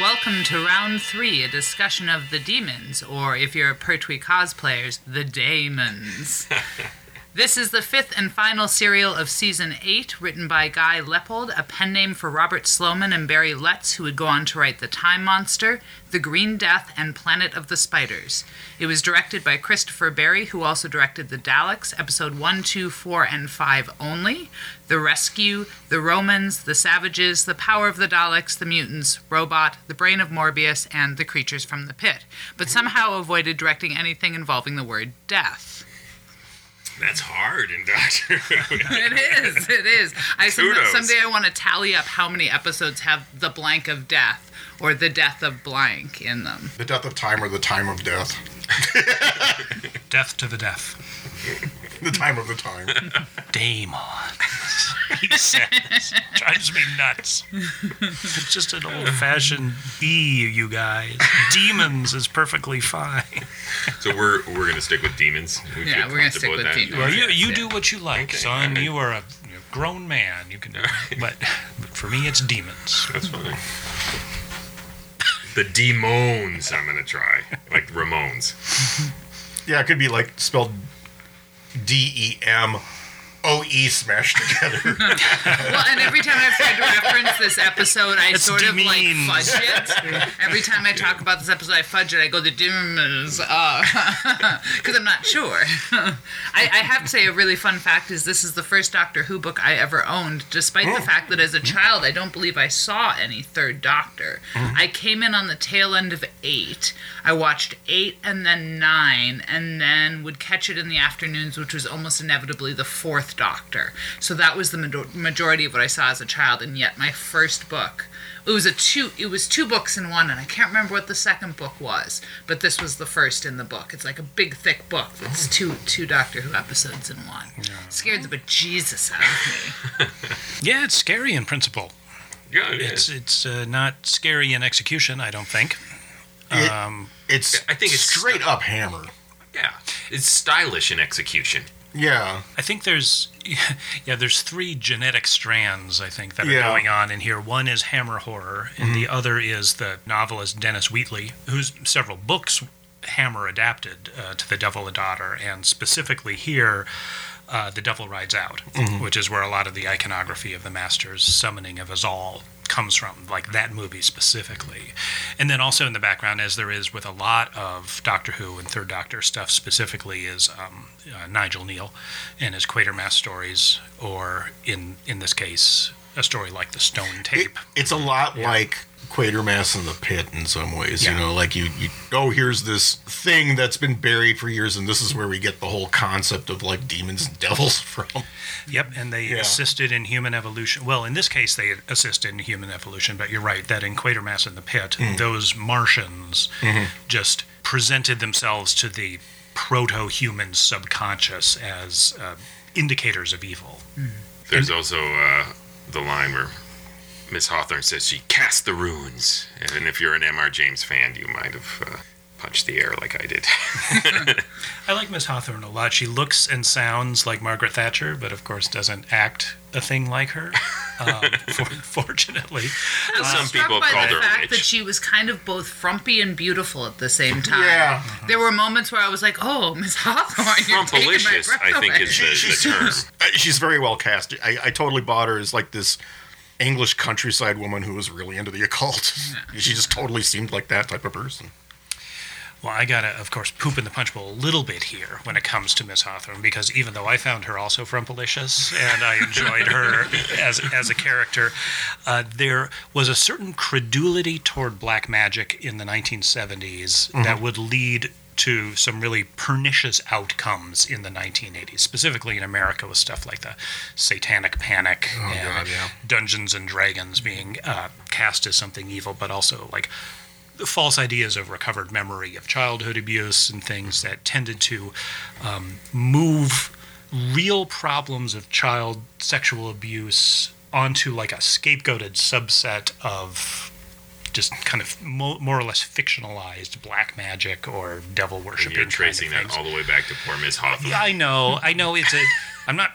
Welcome to round three, a discussion of the demons, or if you're a Pertwee cosplayers, the daemons. This is the fifth and final serial of season eight, written by Guy Leopold, a pen name for Robert Sloman and Barry Letts, who would go on to write The Time Monster, The Green Death, and Planet of the Spiders. It was directed by Christopher Barry, who also directed The Daleks, episode one, two, four, and 5 only, The Rescue, The Romans, The Savages, The Power of the Daleks, The Mutants, Robot, The Brain of Morbius, and The Creatures from the Pit, but somehow avoided directing anything involving the word death. That's hard in Doctor Who. It is. It is. I some, Kudos. someday I want to tally up how many episodes have the blank of death or the death of blank in them. the death of time or the time of death. Death to the death. The time of the time. Daemon. He says. Drives me nuts. It's just an old fashioned B, you guys. Demons is perfectly fine. So we're we're gonna stick with demons. We yeah, we're gonna stick with that? demons. Well, you, you Yeah. do what you like, Okay, son. You are a grown man. You can do it. But, but for me, it's demons. That's funny. The demons I'm gonna try. Like Ramones. Yeah, it could be like spelled D E M OE smashed together. Well, and every time I've tried to reference this episode, I It's sort of like demeaned. fudge it. Every time I talk about this episode, I fudge it. I go the dimmers, uh, because I'm not sure. I, I have to say, a really fun fact is this is the first Doctor Who book I ever owned, despite the oh. fact that as a child, I don't believe I saw any third Doctor. Mm-hmm. I came in on the tail end of eight. I watched eight and then nine, and then would catch it in the afternoons, which was almost inevitably the fourth Doctor. So that was the major- majority of what I saw as a child, and yet my first book. It was a two. It was two books in one, and I can't remember what the second book was. But this was the first in the book. It's like a big, thick book that's two two Doctor Who episodes in one. Scared the bejesus out of me. Yeah, it's scary in principle. Yeah, it It's is. it's uh, not scary in execution. I don't think. It- Um, it's I think it's straight up hammer. Yeah, it's stylish in execution. Yeah. I think there's yeah, there's three genetic strands I think that are Yeah. going on in here. One is hammer horror, and the other is the novelist Dennis Wheatley, whose several books Hammer adapted uh, to The Devil a Daughter, and specifically here. Uh, the Devil Rides Out, which is where a lot of the iconography of the Master's summoning of Azal comes from, like that movie specifically. And then also in the background, as there is with a lot of Doctor Who and Third Doctor stuff specifically, is um, uh, Nigel Kneale and his Quatermass stories, or in in this case, a story like the Stone It, Tape. it's a lot like Quatermass in the Pit in some ways. Yeah. You know, like you, you, oh, here's this thing that's been buried for years, and this is where we get the whole concept of like demons and devils from. Yep, and they Yeah. assisted in human evolution. Well, in this case, they assisted in human evolution, but you're right that in Quatermass in the Pit, Mm. those Martians Mm-hmm. just presented themselves to the proto-human subconscious as uh, indicators of evil. There's also uh, the line where Miss Hawthorne says she cast the runes, and if you're an M.R. James fan, you might have uh, punched the air like I did. I like Miss Hawthorne a lot. She looks and sounds like Margaret Thatcher, but of course doesn't act a thing like her. Um, for, fortunately, I was Some people by called the her a fact witch. that she was kind of both frumpy and beautiful at the same time. Yeah. There were moments where I was like, "Oh, Miss Hawthorne, you're taking my Frumpalicious, breath I think, away." is the, She the term. uh, she's very well cast. I, I totally bought her as like this English countryside woman who was really into the occult. She just totally seemed like that type of person. Well, I gotta, of course, poop in the punch bowl a little bit here when it comes to Miss Hawthorne, because even though I found her also frumpalicious and I enjoyed her as as a character, uh, there was a certain credulity toward black magic in the 1970s that would lead to some really pernicious outcomes in the 1980s, specifically in America with stuff like the Satanic Panic and God, yeah. Dungeons and Dragons being uh, cast as something evil, but also like the false ideas of recovered memory of childhood abuse and things that tended to um, move real problems of child sexual abuse onto like a scapegoated subset of just kind of mo- more or less fictionalized black magic or devil And worshiping. you're tracing that all the way back to poor Miss Hawthorne. Yeah, I know. I know. It's a. I'm not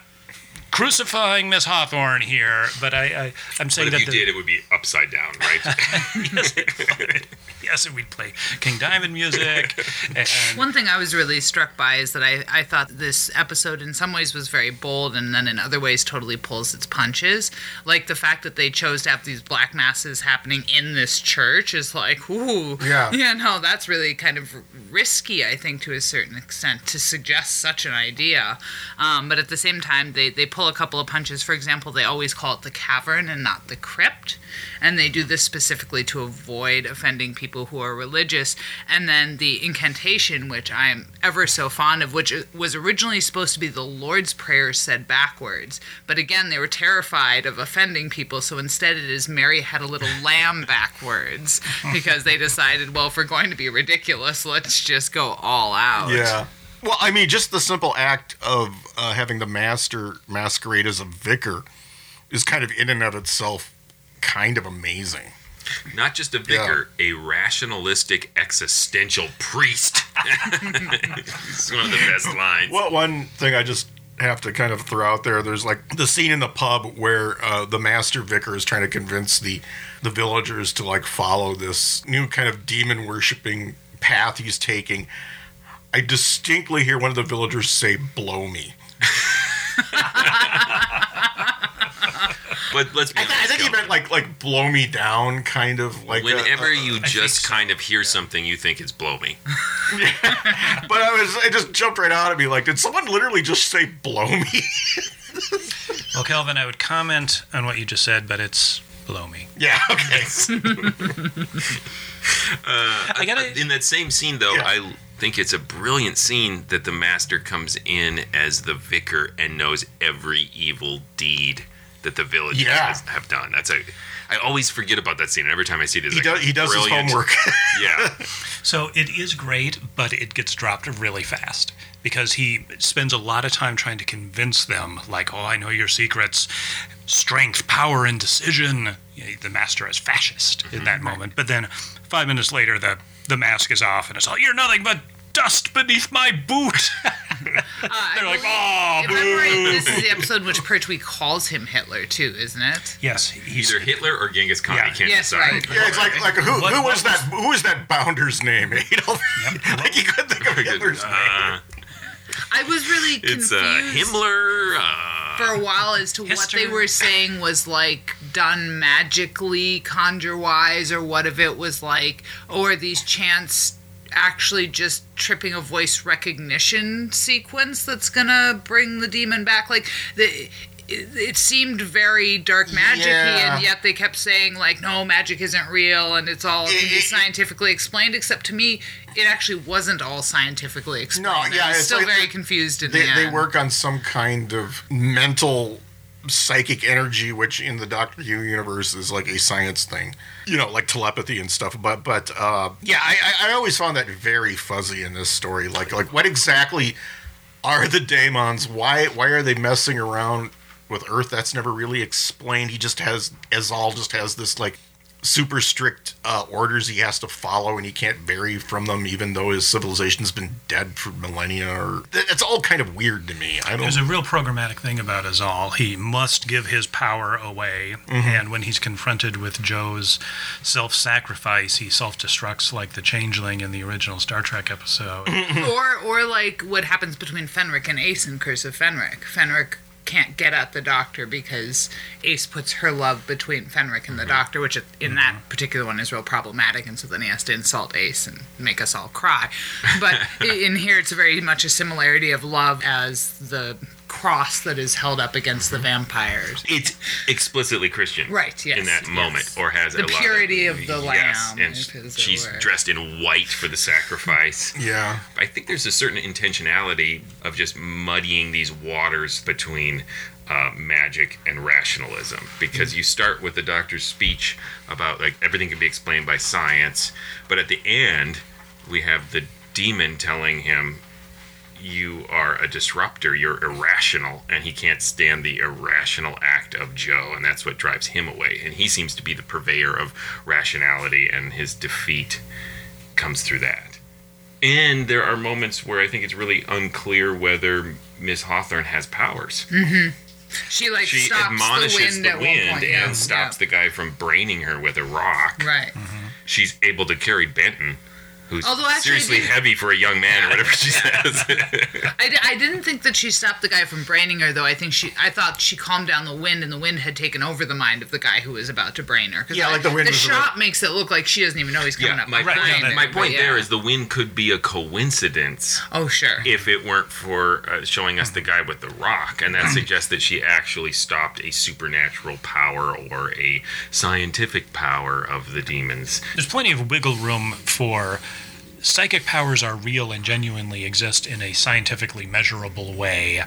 crucifying Miss Hawthorne here, but I, I I'm But saying if that you the, did, it would be upside down, right? yes, it would. yes, and we'd play King Diamond music. And, One thing I was really struck by is that I, I thought this episode in some ways was very bold and then in other ways totally pulls its punches. Like the fact that they chose to have these black masses happening in this church is like, ooh. Yeah. Yeah, no, that's really kind of risky, I think, to a certain extent to suggest such an idea. Um, but at the same time, they, they pull a couple of punches. For example, they always call it the cavern and not the crypt. And they do this specifically to avoid offending people who are religious. And then the incantation, which I'm ever so fond of, which was originally supposed to be the Lord's Prayer said backwards. But again, they were terrified of offending people. So instead, it is Mary had a little lamb backwards because they decided, well, if we're going to be ridiculous, let's just go all out. Yeah. Well, I mean, just the simple act of uh, having the master masquerade as a vicar is kind of in and of itself kind of amazing. Not just a vicar, a rationalistic existential priest. it's one of the best lines. Well, one thing I just have to kind of throw out there there's like the scene in the pub where uh, the master vicar is trying to convince the the villagers to like follow this new kind of demon worshipping path he's taking i distinctly hear one of the villagers say blow me But let's be I, th- I think he meant like like blow me down, kind of like. Whenever a- you think just so, kind of hear something, you think it's blow me. yeah. but I was, it just jumped right out at me. Like, did someone literally just say "blow me"? Well, Kelvin, I would comment on what you just said, but it's blow me. yeah. Okay. Uh, I gotta. In that same scene, though, Yeah. I think it's a brilliant scene that the master comes in as the vicar and knows every evil deed that the village Yeah. has, have done. That's a. I always forget about that scene. and Every time I see it, He like does. He does his homework. Yeah, So it is great, but it gets dropped really fast because he spends a lot of time trying to convince them, like, "Oh, I know your secrets, strength, power, and decision." You know, the master is fascist in that moment, but then five minutes later, the the mask is off, and it's all you're nothing but dust beneath my boot. They're like, "Oh, If I'm right, boo." this is the episode in which Pertwee calls him Hitler too, isn't it? Yes, he's either Hitler or Genghis Khan. Yeah. I can't Yes, decide. right. yeah, it's like like who, What- who what was that? Who was that Bounder's name? Adolf. like you couldn't think of Hitler's name. Uh, I was really confused it's uh, Himmler. Uh, for a while as to what they were saying was like done magically, conjure wise, or what if it was like, oh, or these chants actually just tripping a voice recognition sequence that's gonna bring the demon back. Like the. It, it seemed very dark magic Yeah. and yet they kept saying like no magic isn't real and it's all can be It- it- scientifically explained except to me it actually wasn't all scientifically explained No, yeah, I was it's still like- very confused in They, the they work on some kind of mental psychic energy, which in the Doctor Who universe is like a science thing, you know, like telepathy and stuff. But but uh, yeah, I, I I always found that very fuzzy in this story. Like like what exactly are the daemons? Why why are they messing around with Earth? That's never really explained. He just has Azal just has this like super strict uh, orders he has to follow and he can't vary from them even though his civilization's been dead for millennia or it's all kind of weird to me i don't There's a real programmatic thing about Azal. He must give his power away, and when he's confronted with Jo's self-sacrifice, he self-destructs like the changeling in the original Star Trek episode. or or like what happens between Fenric and Ace in Curse of Fenric. Fenric can't get at the Doctor because Ace puts her love between Fenric and the mm-hmm. Doctor, which in that mm-hmm. particular one is real problematic, and so then he has to insult Ace and make us all cry. But in here, it's very much a similarity of love as the cross that is held up against the vampires. it's explicitly Christian, Right, yes, in that yes. moment, or has The a lot purity of the yes, lamb, and she's dressed in white for the sacrifice. yeah I think there's a certain intentionality of just muddying these waters between uh, magic and rationalism because you start with the doctor's speech about like everything can be explained by science, but at the end we have the demon telling him you are a disruptor, you're irrational, and he can't stand the irrational act of Jo, and that's what drives him away. And he seems to be the purveyor of rationality, and his defeat comes through that. And there are moments where I think it's really unclear whether Miss Hawthorne has powers. Mm-hmm. She like She stops admonishes the wind the at wind, one and yeah, stops the guy from braining her with a rock. yeah. Right. Mm-hmm. She's able to carry Benton, who's Although actually seriously heavy for a young man, or whatever she says. I, didn't think that she stopped the guy from braining her, though. I think she, I thought she calmed down the wind, and the wind had taken over the mind of the guy who was about to brain her. 'Cause Yeah, I- like the wind The was shot about- makes it look like she doesn't even know he's coming yeah, up my behind point, her, my but point yeah. there is the wind could be a coincidence Oh sure. if it weren't for uh, showing us the guy with the rock, and that suggests that she actually stopped a supernatural power or a scientific power of the demons. There's plenty of wiggle room for psychic powers are real and genuinely exist in a scientifically measurable way,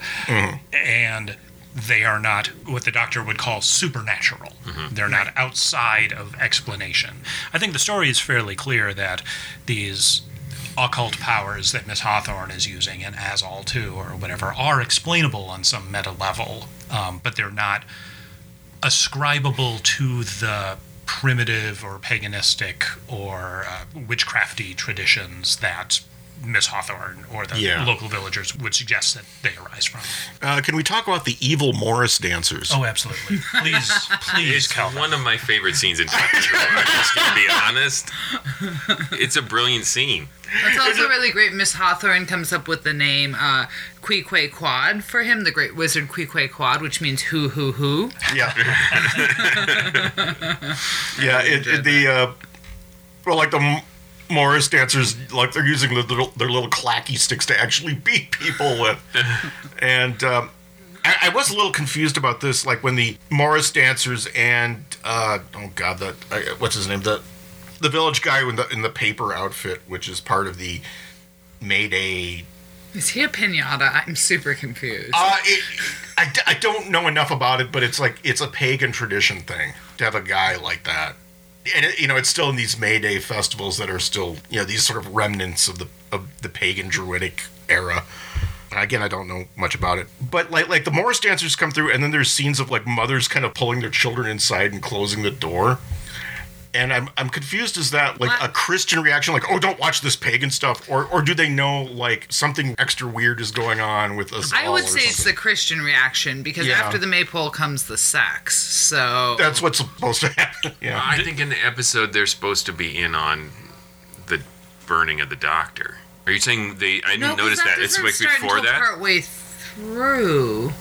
and they are not what the doctor would call supernatural. They're not outside of explanation. I think the story is fairly clear that these occult powers that Miss Hawthorne is using and Azal too, or whatever, are explainable on some meta level, um, but they're not ascribable to the primitive or paganistic or uh, witchcrafty traditions that Miss Hawthorne or the Yeah. local villagers would suggest that they arise from. Uh, can we talk about the evil Morris dancers? Oh, absolutely. Please, please, It's Calvin. one of my favorite scenes in Doctor Who. I'm just gonna be honest. It's a brilliant scene. It's also really great. Miss Hawthorne comes up with the name uh, Qui Quae Quod for him, the great wizard Qui Quae Quod, which means who, who, who. Yeah. yeah, it, it- the uh, well, like the M- Morris dancers, like they're using the little, their little clacky sticks to actually beat people with, and um, I, I was a little confused about this, like when the Morris dancers and uh, oh god, that I, what's his name, the the village guy in the in the paper outfit, which is part of the Mayday Is he a pinata? I'm super confused. Uh, it, I, I don't know enough about it, but it's like it's a pagan tradition thing to have a guy like that, and it, you know it's still in these May Day festivals that are still you know these sort of remnants of the of the pagan druidic era. Again, I don't know much about it, but like like the Morris dancers come through, and then there's scenes of like mothers kind of pulling their children inside and closing the door. And I'm, I'm confused. Is that like What? a Christian reaction, like, oh, don't watch this pagan stuff, or or do they know like something extra weird is going on with us? I all would or say it's the Christian reaction because Yeah. after the maypole comes the sex. So That's what's supposed to happen. Yeah. I think in the episode they're supposed to be in on the burning of the Doctor. Are you saying they? I didn't notice that. It's doesn't like before until that. Partway through.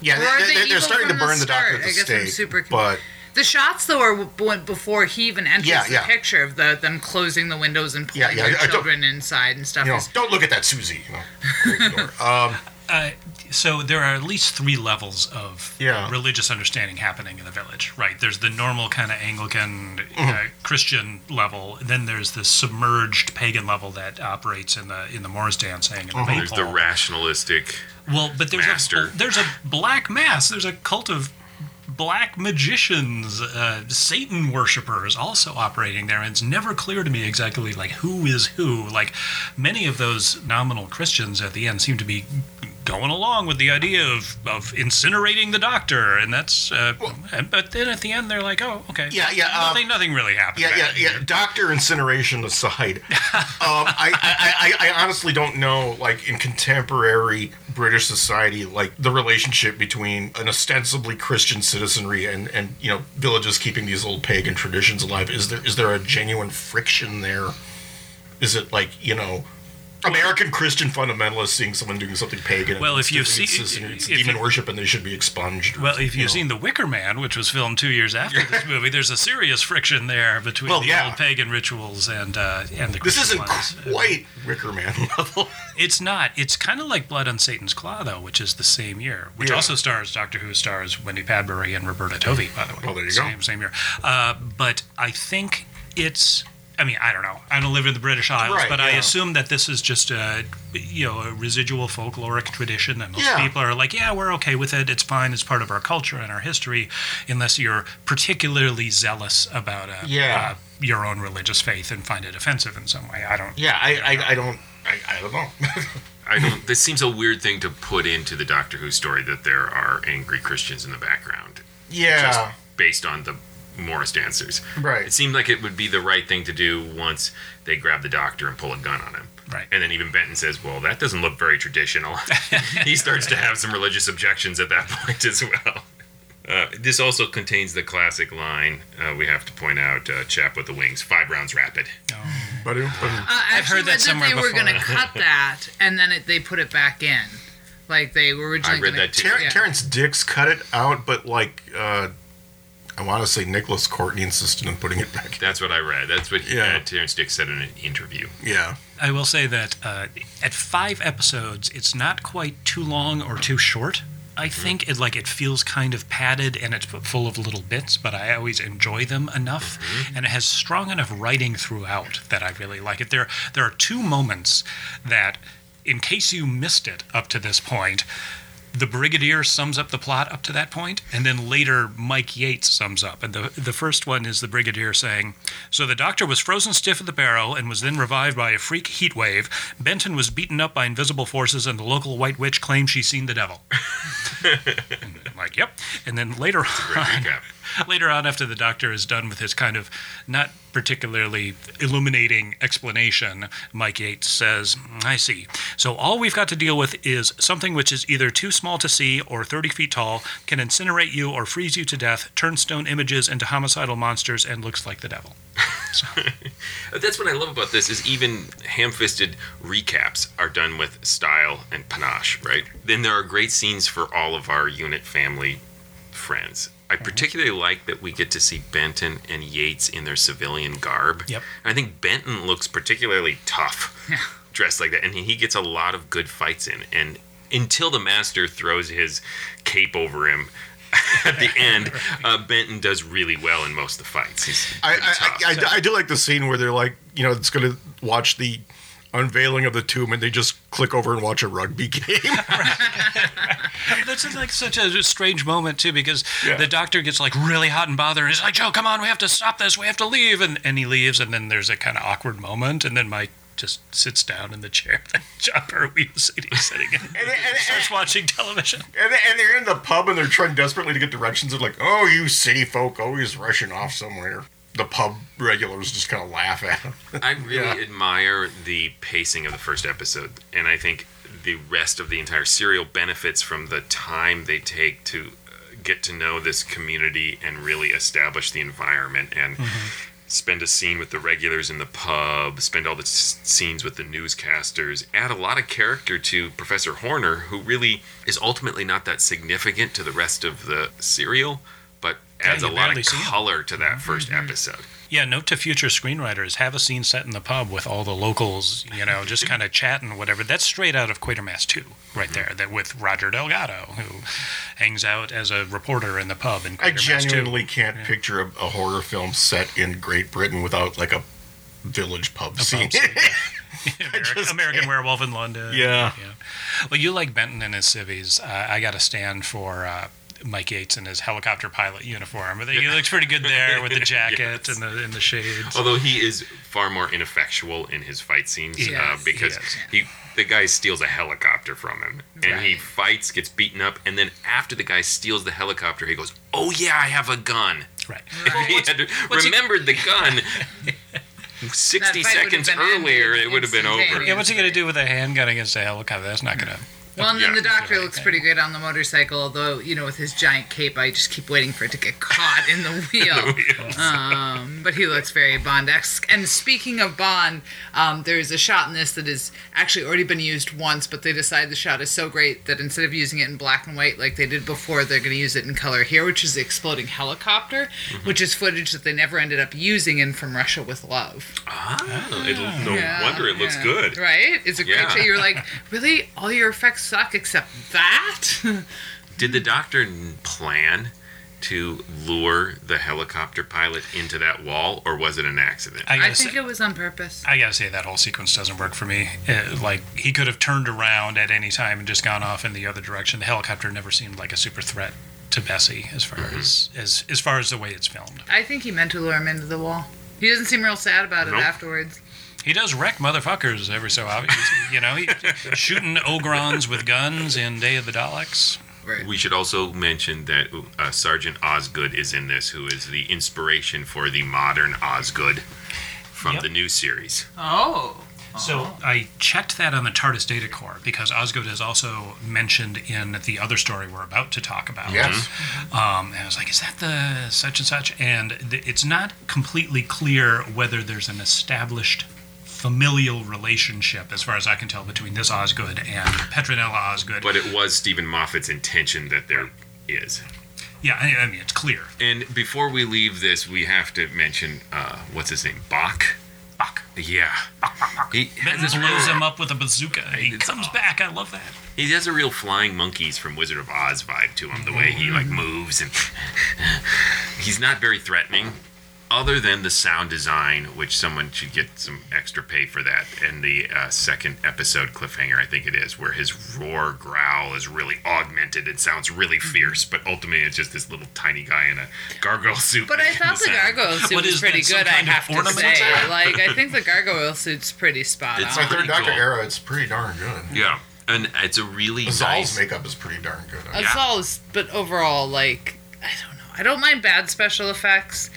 Yeah, Or are they, they they're starting to from the burn the, doctor start? at the I guess I'm stake. super con- but The shots though are w- before he even enters Yeah, the yeah. picture of the them closing the windows and Yeah, pulling yeah, their I children inside and stuff. you know, is- don't look at that Susie. You know, close the door. um, Uh, so there are at least three levels of Yeah. religious understanding happening in the village, right? There's the normal kind of Anglican uh, Mm-hmm. Christian level. Then there's the submerged pagan level that operates in the in the Morris dancing and the Mm-hmm. There's the rationalistic. Well, but there's Master. a there's a black mass. There's a cult of black magicians, uh, Satan worshippers also operating there, and it's never clear to me exactly like who is who. Like many of those nominal Christians at the end seem to be going along with the idea of, of incinerating the doctor, and that's. Uh, and- but then at the end they're like, oh, okay, Yeah, yeah, um, nothing, nothing really happened. yeah, yeah, yeah. Doctor incineration aside, um, I, I, I, I honestly don't know, like in contemporary British society, like the relationship between an ostensibly Christian citizenry and and you know villages keeping these old pagan traditions alive. Is there is there a genuine friction there? Is it like you know? American Christian fundamentalists seeing someone doing something pagan. Well, if you've seen- it's, it's demon you- worship and they should be expunged. Well, if you've you know. seen The Wicker Man, which was filmed two years after this movie, there's a serious friction there between Well, the yeah. old pagan rituals and uh, and the This isn't ones. quite Wicker Man level. It's not. It's kind of like Blood on Satan's Claw, though, which is the same year, which Yeah. also stars Doctor Who stars Wendy Padbury and Roberta Tovey, by the way. Oh, there you go. same, Same year. Uh, but I think it's. I mean, I don't know. I don't live in the British Isles, Right, but I assume that this is just a, you know, a residual folkloric tradition that most Yeah. people are like, yeah, we're okay with it. It's fine. It's part of our culture and our history, unless you're particularly zealous about uh, Yeah. uh, your own religious faith and find it offensive in some way. I don't. Yeah, I, I, I don't, I, I don't know. I don't. This seems a weird thing to put into the Doctor Who story that there are angry Christians in the background, yeah, based on the Morris dancers. right. It seemed like it would be the right thing to do once they grab the Doctor and pull a gun on him. Right. And then even Benton says, "Well, that doesn't look very traditional." he starts to have some religious objections at that point as well. Uh, this also contains the classic line uh, we have to point out: uh, "Chap with the wings, five rounds rapid." But, it- but Uh, I heard that read somewhere they were going to cut that, and then it, they put it back in. Like they were originally. I read gonna, that too. Ter- yeah. Terrance Dicks cut it out, but like, uh, I want to say Nicholas Courtney insisted on putting it back. That's what I read. That's what Yeah. uh, Terrance Dicks said in an interview. Yeah, I will say that uh, at five episodes, it's not quite too long or too short. I think it like it feels kind of padded and it's full of little bits, but I always enjoy them enough, and it has strong enough writing throughout that I really like it. There, there are two moments that, in case you missed it up to this point, the brigadier sums up the plot up to that point, and then later Mike Yates sums up. And the the first one is the brigadier saying, "So the doctor was frozen stiff at the barrow and was then revived by a freak heat wave. Benton was beaten up by invisible forces, and the local white witch claimed she's seen the devil." Like, yep. And then later on. later on, after the doctor is done with his kind of not particularly illuminating explanation, Mike Yates says, I see. So all we've got to deal with is something which is either too small to see or 30 feet tall, can incinerate you or freeze you to death, turn stone images into homicidal monsters, and looks like the devil. That's what I love about this is even ham-fisted recaps are done with style and panache, right? Then there are great scenes for all of our unit family friends. I particularly like that we get to see Benton and Yates in their civilian garb. Yep. I think Benton looks particularly tough dressed like that, and he gets a lot of good fights in. And until the master throws his cape over him at the end, uh, Benton does really well in most of the fights. He's I, pretty. I, I, I do like the scene where they're like, you know, it's going to watch the unveiling of the tomb and they just click over and watch a rugby game. That's like such a strange moment too, because Yeah. the doctor gets like really hot and bothered. And he's like, "Jo, come on, we have to stop this. We have to leave." And and he leaves, and then there's a kind of awkward moment, and then Mike just sits down in the chair that Jon Pertwee was sitting, sitting in, and, and, starts watching television. and, and they're in the pub and they're trying desperately to get directions. They're like, oh, you city folk always rushing off somewhere. The pub regulars just kind of laugh at them. I really Yeah. admire the pacing of the first episode, and I think the rest of the entire serial benefits from the time they take to uh, get to know this community and really establish the environment and spend a scene with the regulars in the pub, spend all the s- scenes with the newscasters, add a lot of character to Professor Horner, who really is ultimately not that significant to the rest of the serial, adds you a lot of see him. color to that 1st episode. Yeah, note to future screenwriters: have a scene set in the pub with all the locals, you know, just kind of chatting, whatever. That's straight out of Quatermass Two, right there. That with Roger Delgado, who hangs out as a reporter in the pub in I Quatermass 2. genuinely can't picture a, a horror film set in Great Britain without like a village pub scene. scene. American, American. Werewolf in London. Yeah. Well, you like Benton and his civvies. Uh, I got to stand for uh, Mike Yates in his helicopter pilot uniform. I think he looks pretty good there with the jacket Yes. and the and the shades. Although he is far more ineffectual in his fight scenes He uh, is, he because he the guy steals a helicopter from him and he fights, gets beaten up, and then after the guy steals the helicopter, he goes, "Oh yeah, I have a gun." right. he had to what's he- remembered the gun. Sixty That fight would have seconds earlier, it would have been over. Yeah, what's he gonna do with a handgun against a helicopter? That's not gonna. Well, and then Yeah. the doctor looks pretty good on the motorcycle, although, you know, with his giant cape, I just keep waiting for it to get caught in the wheel. um, but he looks very Bond esque. And speaking of Bond, um, there's a shot in this that has actually already been used once, but they decided the shot is so great that instead of using it in black and white like they did before, they're going to use it in color here, which is the exploding helicopter, which is footage that they never ended up using in From Russia with Love. Ah, it, no Yeah, wonder it looks yeah. good. Right? It's a great Yeah. shot. You're like, really? All your effects suck except that? Did the doctor plan to lure the helicopter pilot into that wall, or was it an accident? I I think say, it was on purpose. I gotta say that whole sequence doesn't work for me. Uh, like he could have turned around at any time and just gone off in the other direction. The helicopter never seemed like a super threat to Bessie as far as as as far as the way it's filmed. I think he meant to lure him into the wall. He doesn't seem real sad about it afterwards. He does wreck motherfuckers every so often. you know, he, shooting ogrons with guns in Day of the Daleks. Right. We should also mention that uh, Sergeant Osgood is in this, who is the inspiration for the modern Osgood from Yep. the new series. Oh. So I checked that on the TARDIS data core because Osgood is also mentioned in the other story we're about to talk about. Yes. Um, and I was like, is that the such and such? And th- it's not completely clear whether there's an established familial relationship, as far as I can tell, between this Osgood and Petronella Osgood. But it was Steven Moffat's intention that there is. yeah, I, I mean, it's clear. And before we leave this, we have to mention uh, what's his name, Bok. Bok. Yeah, he has Benton this blows him up with a bazooka. He It's comes back. I love that. he has a real flying monkeys from Wizard of Oz vibe to him. The way he like moves and he's not very threatening. Other than the sound design, which someone should get some extra pay for that, in the uh, second episode cliffhanger, I think it is, where his roar growl is really augmented. It sounds really fierce, but ultimately it's just this little tiny guy in a gargoyle suit. But I making thought the sound. gargoyle suit What was pretty good, I have to say. Like, I think the gargoyle suit's pretty spot It's on. My third Doctor cool. era, it's pretty darn good. Yeah, and it's a really Zal's nice. makeup is pretty darn good. As Yeah. well but overall, like, I don't know. I don't mind bad special effects,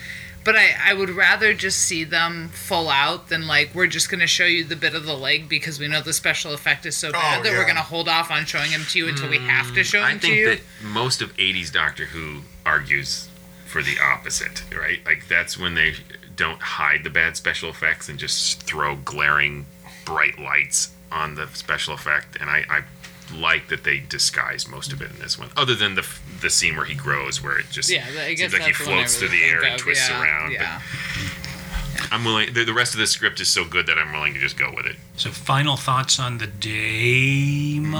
but I, I would rather just see them full out than like we're just gonna show you the bit of the leg because we know the special effect is so bad Oh, that yeah. we're gonna hold off on showing him to you until we have to show Mm, I him to think you. that most of 80s Doctor Who argues for the opposite, right? Like that's when they don't hide the bad special effects and just throw glaring bright lights on the special effect. And I, I like that they disguise most of it in this one, other than the the scene where he grows, where it just yeah, I guess seems like he that's the floats through the air think and of, twists yeah, around. Yeah. But I'm willing. The, the rest of the script is so good that I'm willing to just go with it. So, final thoughts on the Daemon?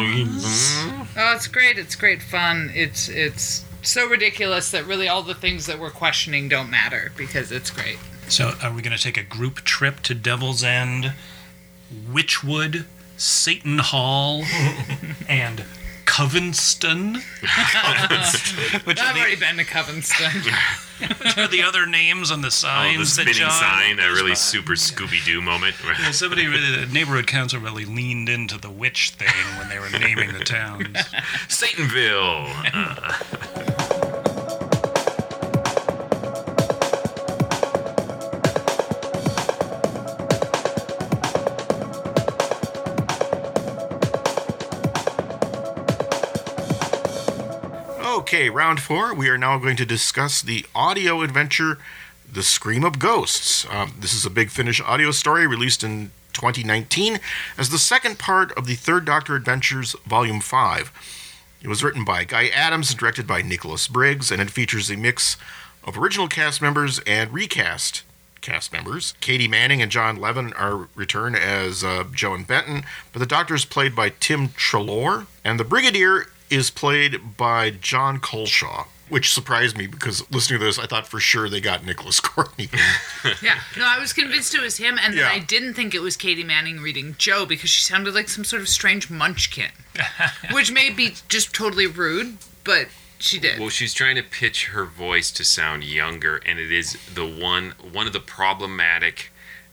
Mm-hmm. Oh, it's great. It's great fun. It's it's so ridiculous that really all the things that we're questioning don't matter because it's great. So, are we going to take a group trip to Devil's End, Witchwood, Satan Hall, and Covenston? which, I've already been to Covenston. which are the other names on the Oh, signs the that spinning John? sign, a really super Scooby Doo moment. Yeah, Somebody, the neighborhood council really leaned into the witch thing when they were naming the towns. Satanville. Uh, Okay, round four. We are now going to discuss the audio adventure, The Scream of Ghosts. Um, this is a big Finish audio story released in 2019 as the second part of the Third Doctor Adventures, Volume 5. It was written by Guy Adams and directed by Nicholas Briggs, and it features a mix of original cast members and recast cast members. Katy Manning and John Levene are return as uh, Jo and Benton, but the Doctor is played by Tim Treloar, and the Brigadier is played by Jon Culshaw, which surprised me because listening to this, I thought for sure they got Nicholas Courtney. yeah. No, I was convinced it was him, and then Yeah. I didn't think it was Katy Manning reading Jo because she sounded like some sort of strange munchkin, which may be just totally rude, but she did. Well, she's trying to pitch her voice to sound younger, and it is the one one of the problematic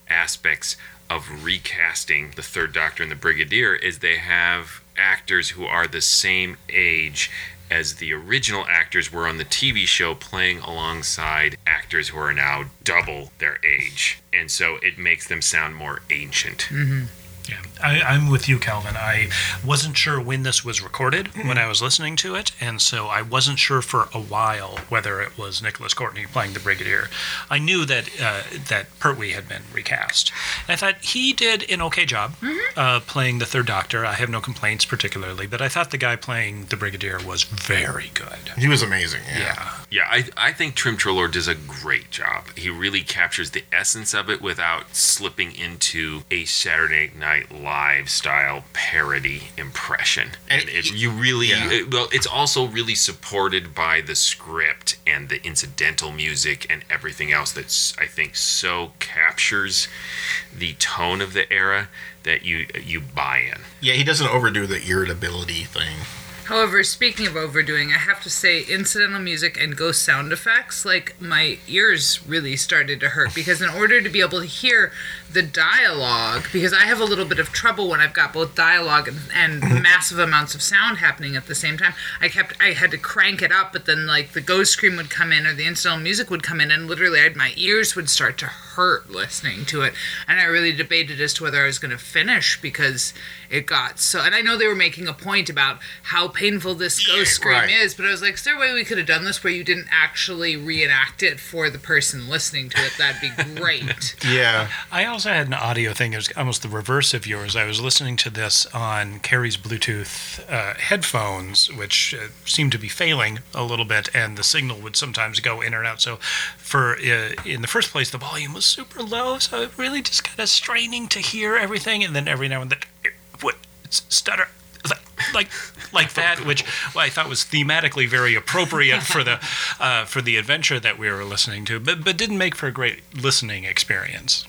aspects of recasting the Third Doctor and the Brigadier is they have actors who are the same age as the original actors were on the TV show playing alongside actors who are now double their age. And so it makes them sound more ancient. Mm-hmm. Yeah, I, I'm with you, Calvin. I wasn't sure when this was recorded when I was listening to it, and so I wasn't sure for a while whether it was Nicholas Courtney playing the Brigadier. I knew that uh, that Pertwee had been recast. And I thought he did an okay job uh, playing the Third Doctor. I have no complaints particularly, but I thought the guy playing the Brigadier was very good. he was amazing. Yeah. Yeah. Yeah, I, I think Tim Treloar does a great job. He really captures the essence of it without slipping into a Saturday Night Live style parody impression. And And it, you really, yeah. it- well, it's also really supported by the script and the incidental music and everything else that's, I think, so captures the tone of the era that you uh, you buy in. Yeah, he doesn't overdo the irritability thing. However, speaking of overdoing, I have to say, incidental music and ghost sound effects, like my ears really started to hurt because in order to be able to hear the dialogue, because I have a little bit of trouble when I've got both dialogue and, and mm-hmm. massive amounts of sound happening at the same time. I kept, I had to crank it up, but then like the ghost scream would come in or the incidental music would come in, and literally I'd, my ears would start to hurt listening to it. And I really debated as to whether I was going to finish because it got so. And I know they were making a point about how painful this ghost scream right. is, but I was like, is there a way we could have done this where you didn't actually reenact it for the person listening to it? That'd be great. Yeah. I also had an audio thing. It was almost the reverse of yours. I was listening to this on Carrie's Bluetooth uh, headphones, which uh, seemed to be failing a little bit, and the signal would sometimes go in and out. So, for uh, in the first place, the volume was super low, so it really just kind of straining to hear everything, and then every now and then, what stutter. Like, like that, which well, I thought was thematically very appropriate for the uh, for the adventure that we were listening to, but but didn't make for a great listening experience.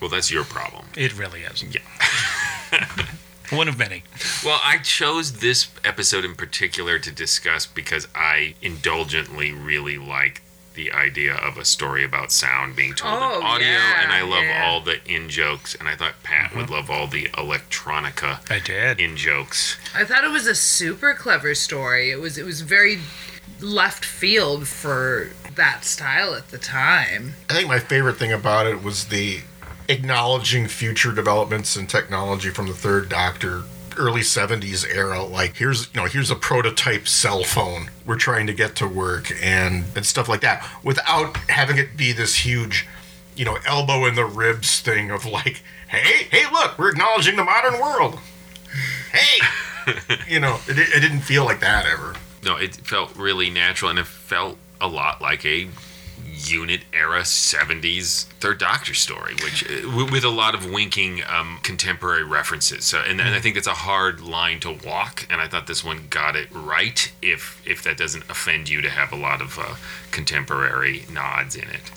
Well, that's your problem. It really is. Yeah. One of many. Well, I chose this episode in particular to discuss because I indulgently really like the idea of a story about sound being told Oh, in audio, yeah, and I love yeah. all the in jokes, and I thought Pat mm-hmm. would love all the electronica I did. in jokes. I thought it was a super clever story. It was it was very left field for that style at the time. I think my favorite thing about it was the acknowledging future developments in technology from the third Doctor early 70s era like here's you know here's a prototype cell phone we're trying to get to work and and stuff like that without having it be this huge you know elbow in the ribs thing of like hey hey look we're acknowledging the modern world. Hey. You know it, it didn't feel like that ever. No, it felt really natural, and it felt a lot like a unit era 70s third doctor story which uh, with a lot of winking um, contemporary references. So and, and i think that's a hard line to walk and i thought this one got it right if if that doesn't offend you to have a lot of uh, contemporary nods in it.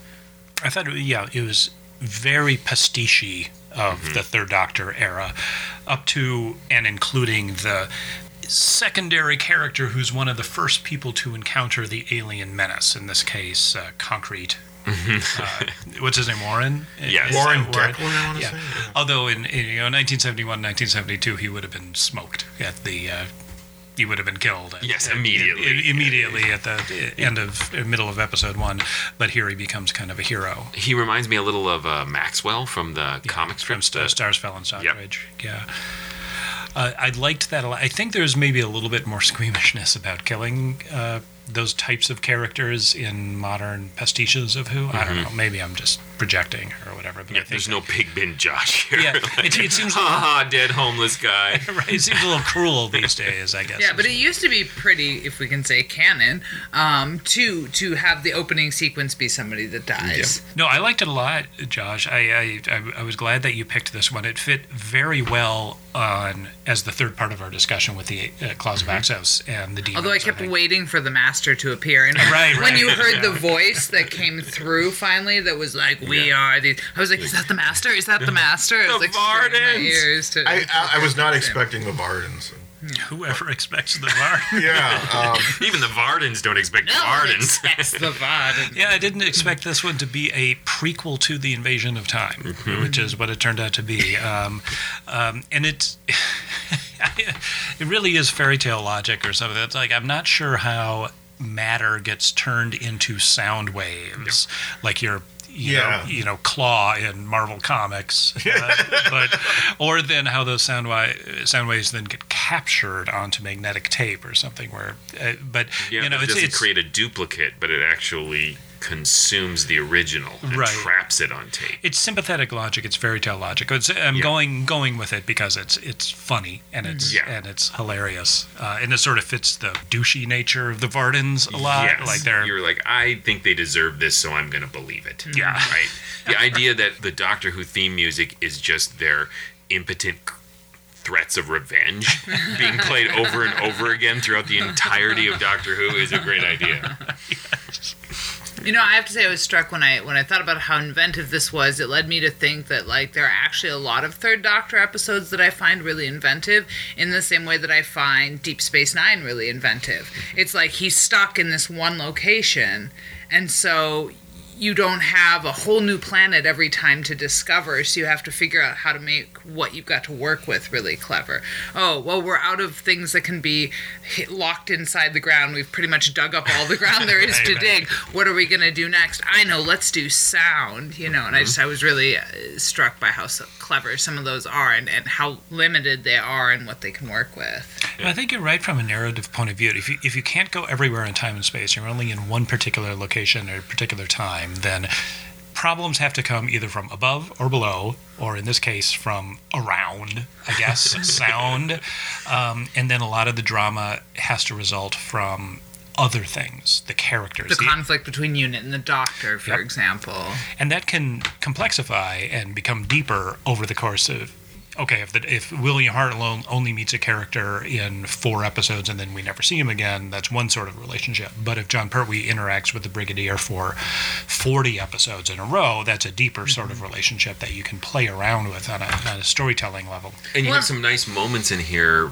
I thought, yeah, it was very pastiche of the Third Doctor era, up to and including the secondary character who's one of the first people to encounter the alien menace. In this case, uh, Concrete. uh, what's his name? Warren. Yes. Is that Warren Declan, I wanna Yeah. say, yeah. Although in, in you know 1971, 1972, he would have been smoked at the. Uh, he would have been killed. at- Yes, at- immediately. i- immediately at the end of uh, middle of episode one. But here he becomes kind of a hero. he reminds me a little of uh, maxwell from the comic from strips the- Stars Fell in Yep. Yeah. Uh, I liked that a lot. I think there's maybe a little bit more squeamishness about killing uh, those types of characters in modern pastiches of Who. I don't know. Maybe I'm just projecting or whatever. But Mm-hmm. yeah, I think there's no Pigbin Josh here Yeah, it, it seems ha ha dead homeless guy right, it seems a little cruel these days. I guess. Yeah, but it used to be pretty, if we can say canon, um, to to have the opening sequence be somebody that dies. No, I liked it a lot, Josh. I, I I I was glad that you picked this one. It fit very well on as the third part of our discussion with the uh, Claws of Axos and the Dæmons. Although I kept think. waiting for the master to appear, and Right, when right, you heard yeah. the voice that came through finally, that was like, "We are these," I was like, "Is that the master? Is that the master?" I was The like Vardans! ears to. I, I, I was not expecting the Vardans. Whoever expects the Vardans. Yeah, um, even the Vardans don't expect No Vardans expects the Vardan. Yeah, I didn't expect this one to be a prequel to the Invasion of Time, which is what it turned out to be. Um, um, and it's it really is fairy tale logic or something. It's like I'm not sure how matter gets turned into sound waves, like your. You Yeah. know, you know, Klaw in Marvel Comics, uh, but or then how those sound, wi- sound waves then get captured onto magnetic tape or something. Where, uh, but Yeah, you know, but it doesn't it's create a duplicate, but it actually consumes the original and Right. traps it on tape. it's sympathetic logic. It's fairy tale logic. It's, I'm Yeah. going going with it because it's it's funny and it's Yeah. and it's hilarious, uh, and it sort of fits the douchey nature of the Vardans a lot. Yes. Like they're You're like, I think they deserve this, so I'm going to believe it. Yeah. Right. The idea that the Doctor Who theme music is just their impotent threats of revenge being played over and over again throughout the entirety of Doctor Who is a great idea. You know, I have to say, I was struck when I when I thought about how inventive this was. It led me to think that like there are actually a lot of Third Doctor episodes that I find really inventive, in the same way that I find Deep Space Nine really inventive. It's like he's stuck in this one location, and so you don't have a whole new planet every time to discover, so you have to figure out how to make what you've got to work with really clever. Oh, well, we're out of things that can be hit, locked inside the ground. We've pretty much dug up all the ground there is to dig. What are we going to do next? I know, let's do sound, you know, and I just, I was really uh, struck by how so clever some of those are and, and how limited they are and what they can work with. I think you're right from a narrative point of view. If you if you can't go everywhere in time and space, you're only in one particular location at a particular time, then problems have to come either from above or below, or in this case, from around, I guess, sound. Um, and then a lot of the drama has to result from other things, the characters. The the- conflict between Unit and the Doctor, for Yep. example. and that can complexify and become deeper over the course of okay if the, if William Hartnell only meets a character in four episodes and then we never see him again that's one sort of relationship. But if Jon Pertwee interacts with the brigadier for 40 episodes in a row that's a deeper sort of mm-hmm. relationship that you can play around with on a, on a storytelling level. And you Well- have some nice moments in here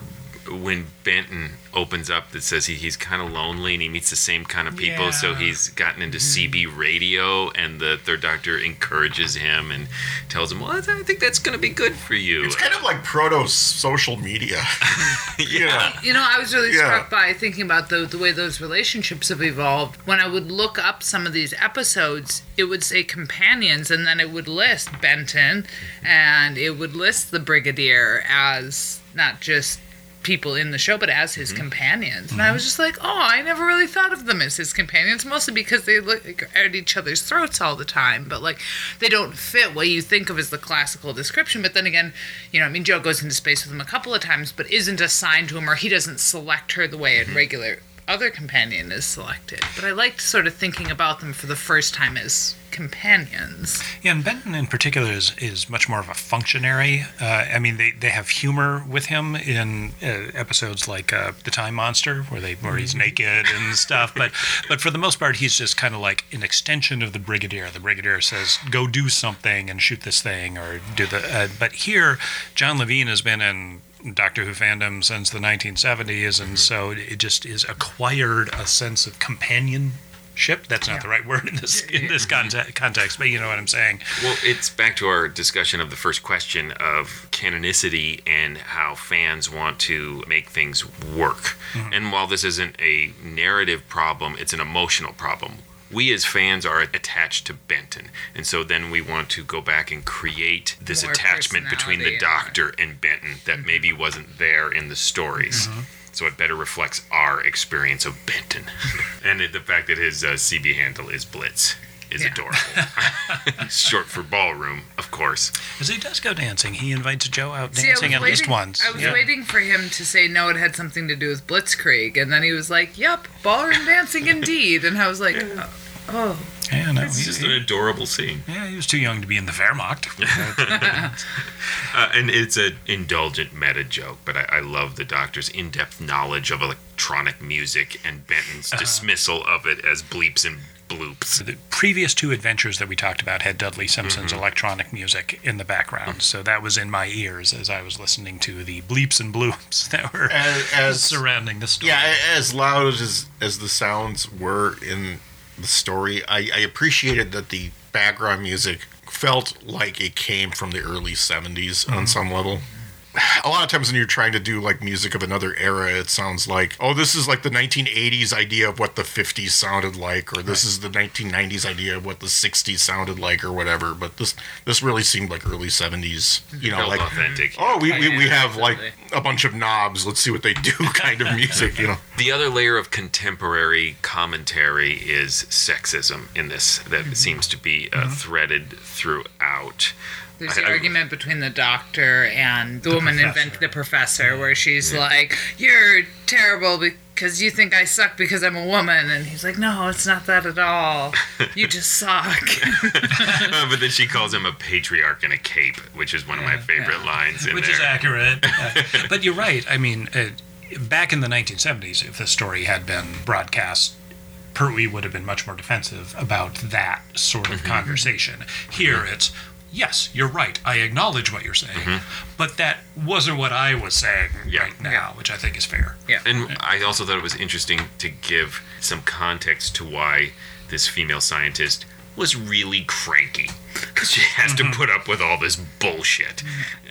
when Benton opens up that says he, he's kind of lonely and he meets the same kind of people, so he's gotten into mm-hmm. CB radio, and the third doctor encourages him and tells him, "Well, I think that's going to be good for you." It's kind of like proto social media. yeah. You know, I was really Yeah. struck by thinking about the, the way those relationships have evolved. When I would look up some of these episodes, it would say companions, and then it would list Benton, mm-hmm. and it would list the Brigadier as not just people in the show, but as his mm-hmm. companions. And I mm-hmm. was just like, oh, I never really thought of them as his companions, mostly because they look at each other's throats all the time. But like, they don't fit what you think of as the classical description. But then again, you know, I mean, Jo goes into space with him a couple of times, but isn't assigned to him, or he doesn't select her the way a mm-hmm. regular other companion is selected. But I liked sort of thinking about them for the first time as companions. Yeah, and Benton in particular is, is much more of a functionary. Uh, I mean, they, they have humor with him in uh, episodes like uh, The Time Monster, where they where he's naked and stuff. But but for the most part, he's just kind of like an extension of the Brigadier. The Brigadier says, "Go do something and shoot this thing," or do the. Uh, but here, John Levene has been in. Doctor Who fandom since the 1970s, and mm-hmm. so it just is acquired a sense of companionship. That's not the right word in this in this context, context, but you know what I'm saying. Well, it's back to our discussion of the first question of canonicity and how fans want to make things work. Mm-hmm. And while this isn't a narrative problem, it's an emotional problem. We as fans are attached to Benton, and so then we want to go back and create this More attachment between the Doctor and Benton that maybe wasn't there in the stories. So it better reflects our experience of Benton, and the fact that his uh, CB handle is Blitz is Yeah. adorable. Short for ballroom, of course. Because he does go dancing. He invites Jo out See, I was dancing at least once. I was Yeah. waiting for him to say no, it had something to do with Blitzkrieg, and then he was like, "Yep, ballroom dancing indeed," and I was like, "Oh, oh. Yeah, no, It's he, just he- an adorable scene, yeah, he was too young to be in the Wehrmacht. uh, and it's an indulgent meta joke. But I, I love the Doctor's in-depth knowledge of electronic music and Benton's dismissal of it as bleeps and bloops. the previous two adventures that we talked about had Dudley Simpson's Mm-hmm. electronic music in the background, so that was in my ears as I was listening to the bleeps and bloops that were As, as surrounding the story. yeah, as loud as as the sounds were in the story, I, I appreciated that the background music felt like it came from the early '70s on some level. A lot of times when you're trying to do like music of another era, it sounds like, oh, this is like the 1980s idea of what the 50s sounded like, or this is the 1990s idea of what the 60s sounded like, or whatever. But this this really seemed like early 70s, you know, like authentic. oh, we, we, we have like a bunch of knobs. Let's see what they do, kind of music, you know. The other layer of contemporary commentary is sexism in this that Mm-hmm. seems to be uh, threaded throughout. There's I- the I- argument between the doctor and the, woman professor. invent the professor, where she's like, "You're terrible because you think I suck because I'm a woman," and he's like, "No, it's not that at all. You just suck." Uh, but then she calls him a patriarch in a cape, which is one of my favorite lines in which there. is accurate. Uh, but you're right. I mean, uh, back in the 1970s, if this story had been broadcast, Pertwee would have been much more defensive about that sort of conversation. Here, it's yes, you're right. I acknowledge what you're saying, mm-hmm. but that wasn't what I was saying Yeah. right now, which I think is fair. Yeah. And I also thought it was interesting to give some context to why this female scientist was really cranky. Because she has to put up with all this bullshit.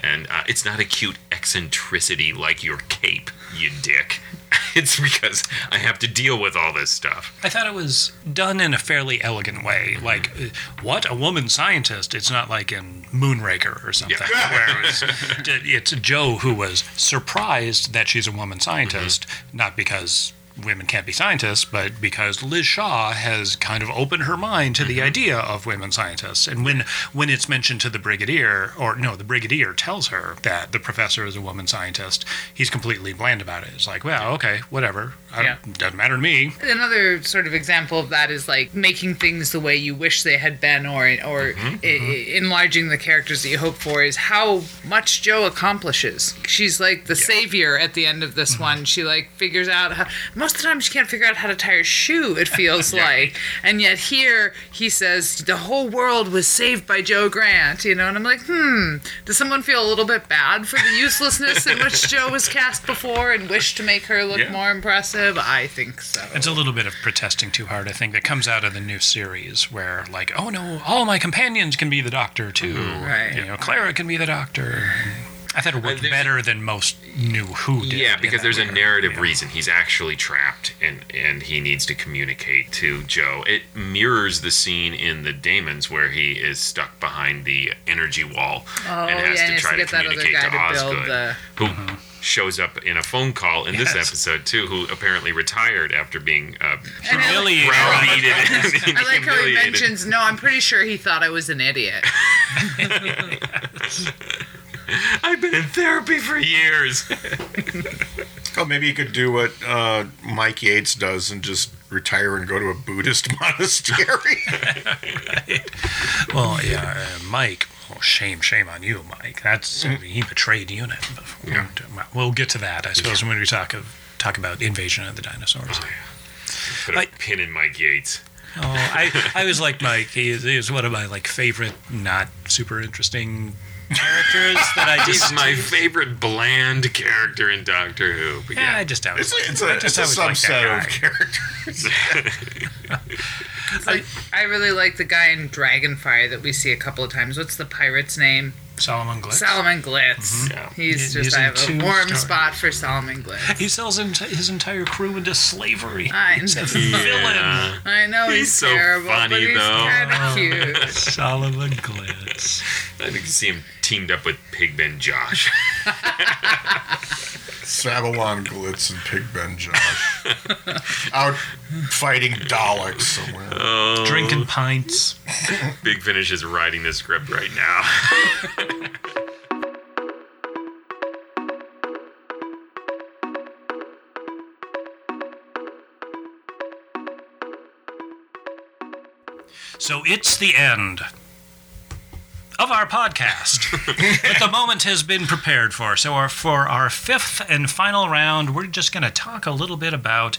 And uh, it's not a cute eccentricity like your cape, you dick. It's because I have to deal with all this stuff. I thought it was done in a fairly elegant way. Like, uh, what? A woman scientist? It's not like in Moonraker or something, where it's, it's Jo who was surprised that she's a woman scientist, not because women can't be scientists, but because Liz Shaw has kind of opened her mind to the mm-hmm. idea of women scientists. And when when it's mentioned to the brigadier, or no, the brigadier tells her that the professor is a woman scientist, he's completely bland about it. It's like, well, okay, whatever. I Yeah. Doesn't matter to me. Another sort of example of that is like making things the way you wish they had been, or or mm-hmm, I- I- mm-hmm. enlarging the characters that you hope for. Is how much Jo accomplishes. She's like the savior at the end of this mm-hmm. one. She like figures out how most of the time she can't figure out how to tie her shoe. It feels like, and yet here he says the whole world was saved by Jo Grant. You know, and I'm like, hmm. Does someone feel a little bit bad for the uselessness in which Jo was cast before and wish to make her look Yeah. more impressive? I think so. It's a little bit of protesting too hard, I think, that comes out of the new series where, like, oh no, all my companions can be the doctor too. Mm-hmm. Right. You know, Clara can be the doctor. I thought it worked there's- better than most knew who did. Yeah, because that there's a regard. narrative Yeah. reason. He's actually trapped and and he needs to communicate to Jo. It mirrors the scene in the Dæmons where he is stuck behind the energy wall Oh, and has yeah, to he has try to to, get that other communicate to to Osgood, the- who shows up in a phone call in this episode too, who apparently retired after being uh, And I- Humiliated. browbeaten and I like how he mentions, no, I'm pretty sure he thought I was an idiot. I've been in therapy for years. Oh, maybe you could do what uh, Mike Yates does and just retire and go to a Buddhist monastery. Well, yeah, uh, Mike. Well, shame, shame on you, Mike. That's Mm-hmm. he betrayed Unit. Before. We'll get to that, I suppose, when we talk of talk about invasion of the dinosaurs. Put a I- pin in Mike Yates. Oh, I, I was like Mike. He is, he is one of my like favorite, not super interesting characters that I He's just my favorite bland character in Doctor Who. But yeah, yeah, I just always it's a, it's I a, just it's a always that subset guy. of characters. Like, I really like the guy in Dragonfire that we see a couple of times. What's the pirate's name? Solomon Glitz. Solomon Glitz. Mm-hmm. Yeah. He's He- just, he's I have a warm stories. spot for Solomon Glitz. He sells his entire crew into slavery. I He's a know. villain. I know he's, He's so terrible, funny, but he's though. kind of cute. Solomon Glitz. I think you see him teamed up with Pigbin Josh. Sabalom Glitz and Pigbin Josh. Out fighting Daleks somewhere. Oh. Drinking pints. Big Finish is writing the script right now. So it's the end of our podcast. but the moment has been prepared for. So our, for our fifth and final round, we're just going to talk a little bit about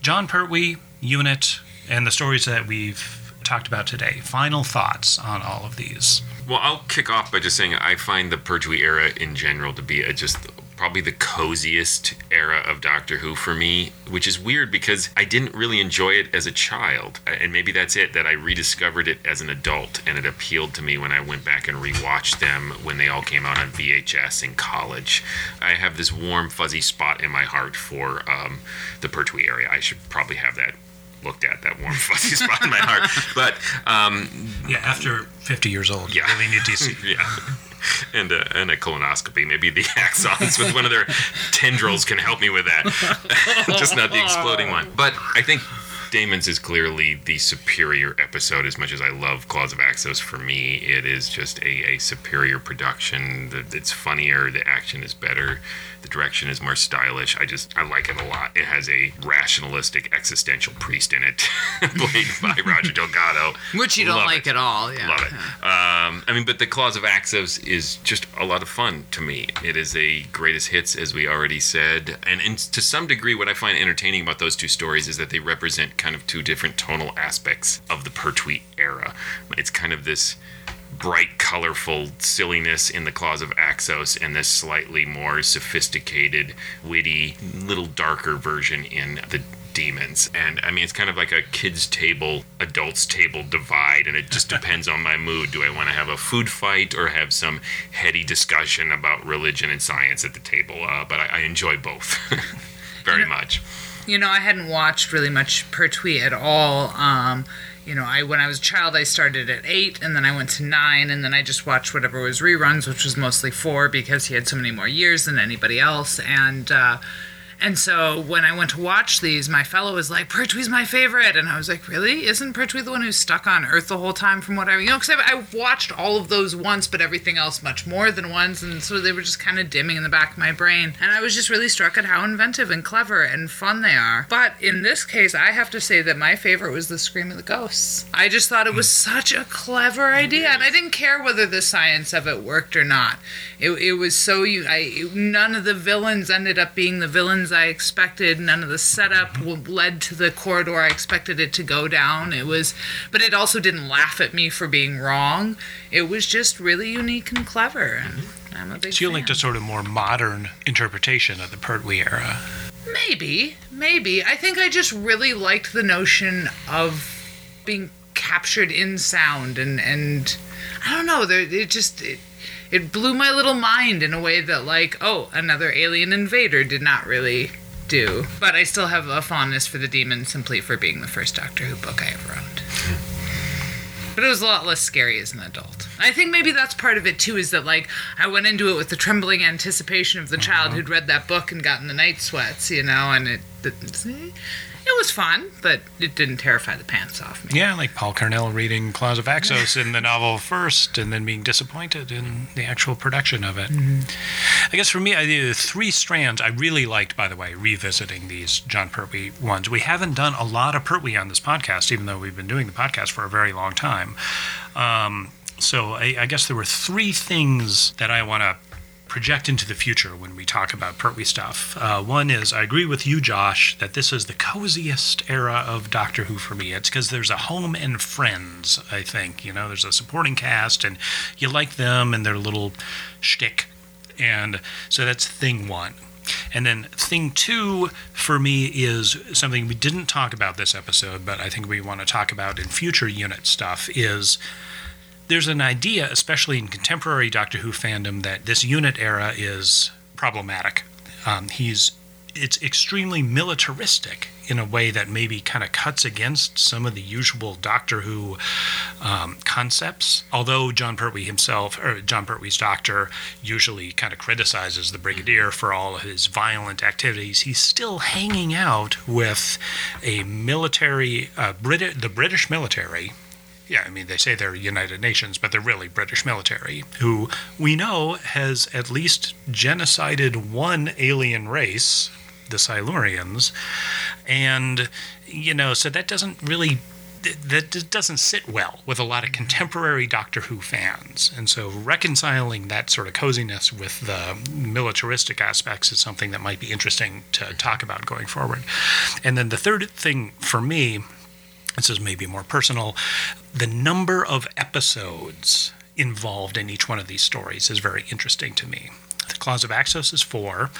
Jon Pertwee, Unit, and the stories that we've talked about today. Final thoughts on all of these. Well, I'll kick off by just saying I find the Pertwee era in general to be a just probably the coziest era of Doctor Who for me, which is weird because I didn't really enjoy it as a child. And maybe that's it, that I rediscovered it as an adult and it appealed to me when I went back and rewatched them when they all came out on VHS in college. I have this warm, fuzzy spot in my heart for um, the Pertwee area. I should probably have that looked at, that warm, fuzzy spot in my heart. But um, Yeah, after 50 years old, Yeah. really need to see. yeah. And a, and a colonoscopy. Maybe the axons with one of their tendrils can help me with that. Just not the exploding one. But I think Damon's is clearly the superior episode. As much as I love Claws of Axos, for me, it is just a, a superior production. The, it's funnier. The action is better. The direction is more stylish. I just I like it a lot. It has a rationalistic existential priest in it, played by Roger Delgado. Which you don't Love like it. at all. Yeah. Love it. Um, I mean, but the Claws of Axos is just a lot of fun to me. It is a greatest hits, as we already said, and, and to some degree, what I find entertaining about those two stories is that they represent kind of two different tonal aspects of the Pertwee era. It's kind of this bright, colorful silliness in the Claws of Axos, and this slightly more sophisticated, witty, little darker version in the Dæmons. And I mean, it's kind of like a kids' table, adults' table divide, and it just depends on my mood. Do I want to have a food fight or have some heady discussion about religion and science at the table? Uh, but I, I enjoy both very much. You know, I hadn't watched really much Pertwee at all. Um, you know, I when I was a child, I started at eight, and then I went to nine, and then I just watched whatever was reruns, which was mostly four because he had so many more years than anybody else. And uh, and so when I went to watch these, my fellow was like, "Pertwee's my favorite," and I was like, "Really? Isn't Pertwee the one who's stuck on Earth the whole time?" From what I, you know, because I, I watched all of those once, but everything else much more than once, and so they were just kind of dimming in the back of my brain. And I was just really struck at how inventive and clever and fun they are. But in this case, I have to say that my favorite was the Scream of the Ghosts. I just thought it was hmm. such a clever idea, and I didn't care whether the science of it worked or not. It, it was so you. I none of the villains ended up being the villains things I expected. None of the setup led to the corridor I expected it to go down. It was, but it also didn't laugh at me for being wrong. It was just really unique and clever. And I'm a big So you fan. liked a sort of more modern interpretation of the Pertwee era. Maybe, maybe. I think I just really liked the notion of being captured in sound, and and I don't know. There, it just it, it blew my little mind in a way that like, oh, another alien invader did not really do. But I still have a fondness for the demon simply for being the first Doctor Who book I ever owned. But it was a lot less scary as an adult. I think maybe that's part of it too, is that like I went into it with the trembling anticipation of the child uh-huh. who'd read that book and gotten the night sweats, you know, and it it, it was fun, but it didn't terrify the pants off me. Yeah, like Paul Cornell reading Claws of Axos in the novel first and then being disappointed in the actual production of it. I guess for me, I did three strands I really liked, by the way, revisiting these Jon Pertwee ones. We haven't done a lot of Pertwee on this podcast, even though we've been doing the podcast for a very long time. Um, so I, I guess there were three things that I want to project into the future when we talk about Pertwee stuff. Uh, one is I agree with you, Josh, that this is the coziest era of Doctor Who for me. It's because there's a home and friends, I think. You know, there's a supporting cast, and you like them and their little shtick. And so that's thing one. And then thing two for me is something we didn't talk about this episode, but I think we want to talk about in future unit stuff is there's an idea, especially in contemporary Doctor Who fandom, that this unit era is problematic. Um, he's it's extremely militaristic in a way that maybe kind of cuts against some of the usual Doctor Who um, concepts. Although Jon Pertwee himself, or Jon Pertwee's Doctor, usually kind of criticizes the Brigadier for all of his violent activities, he's still hanging out with a military, uh, Brit- the British military, yeah, I mean, they say they're United Nations, but they're really British military, who we know has at least genocided one alien race, the Silurians. And, you know, so that doesn't really. That doesn't sit well with a lot of contemporary Doctor Who fans. And so reconciling that sort of coziness with the militaristic aspects is something that might be interesting to talk about going forward. And then the third thing for me this is maybe more personal. The number of episodes involved in each one of these stories is very interesting to me. The Claws of Axos is four,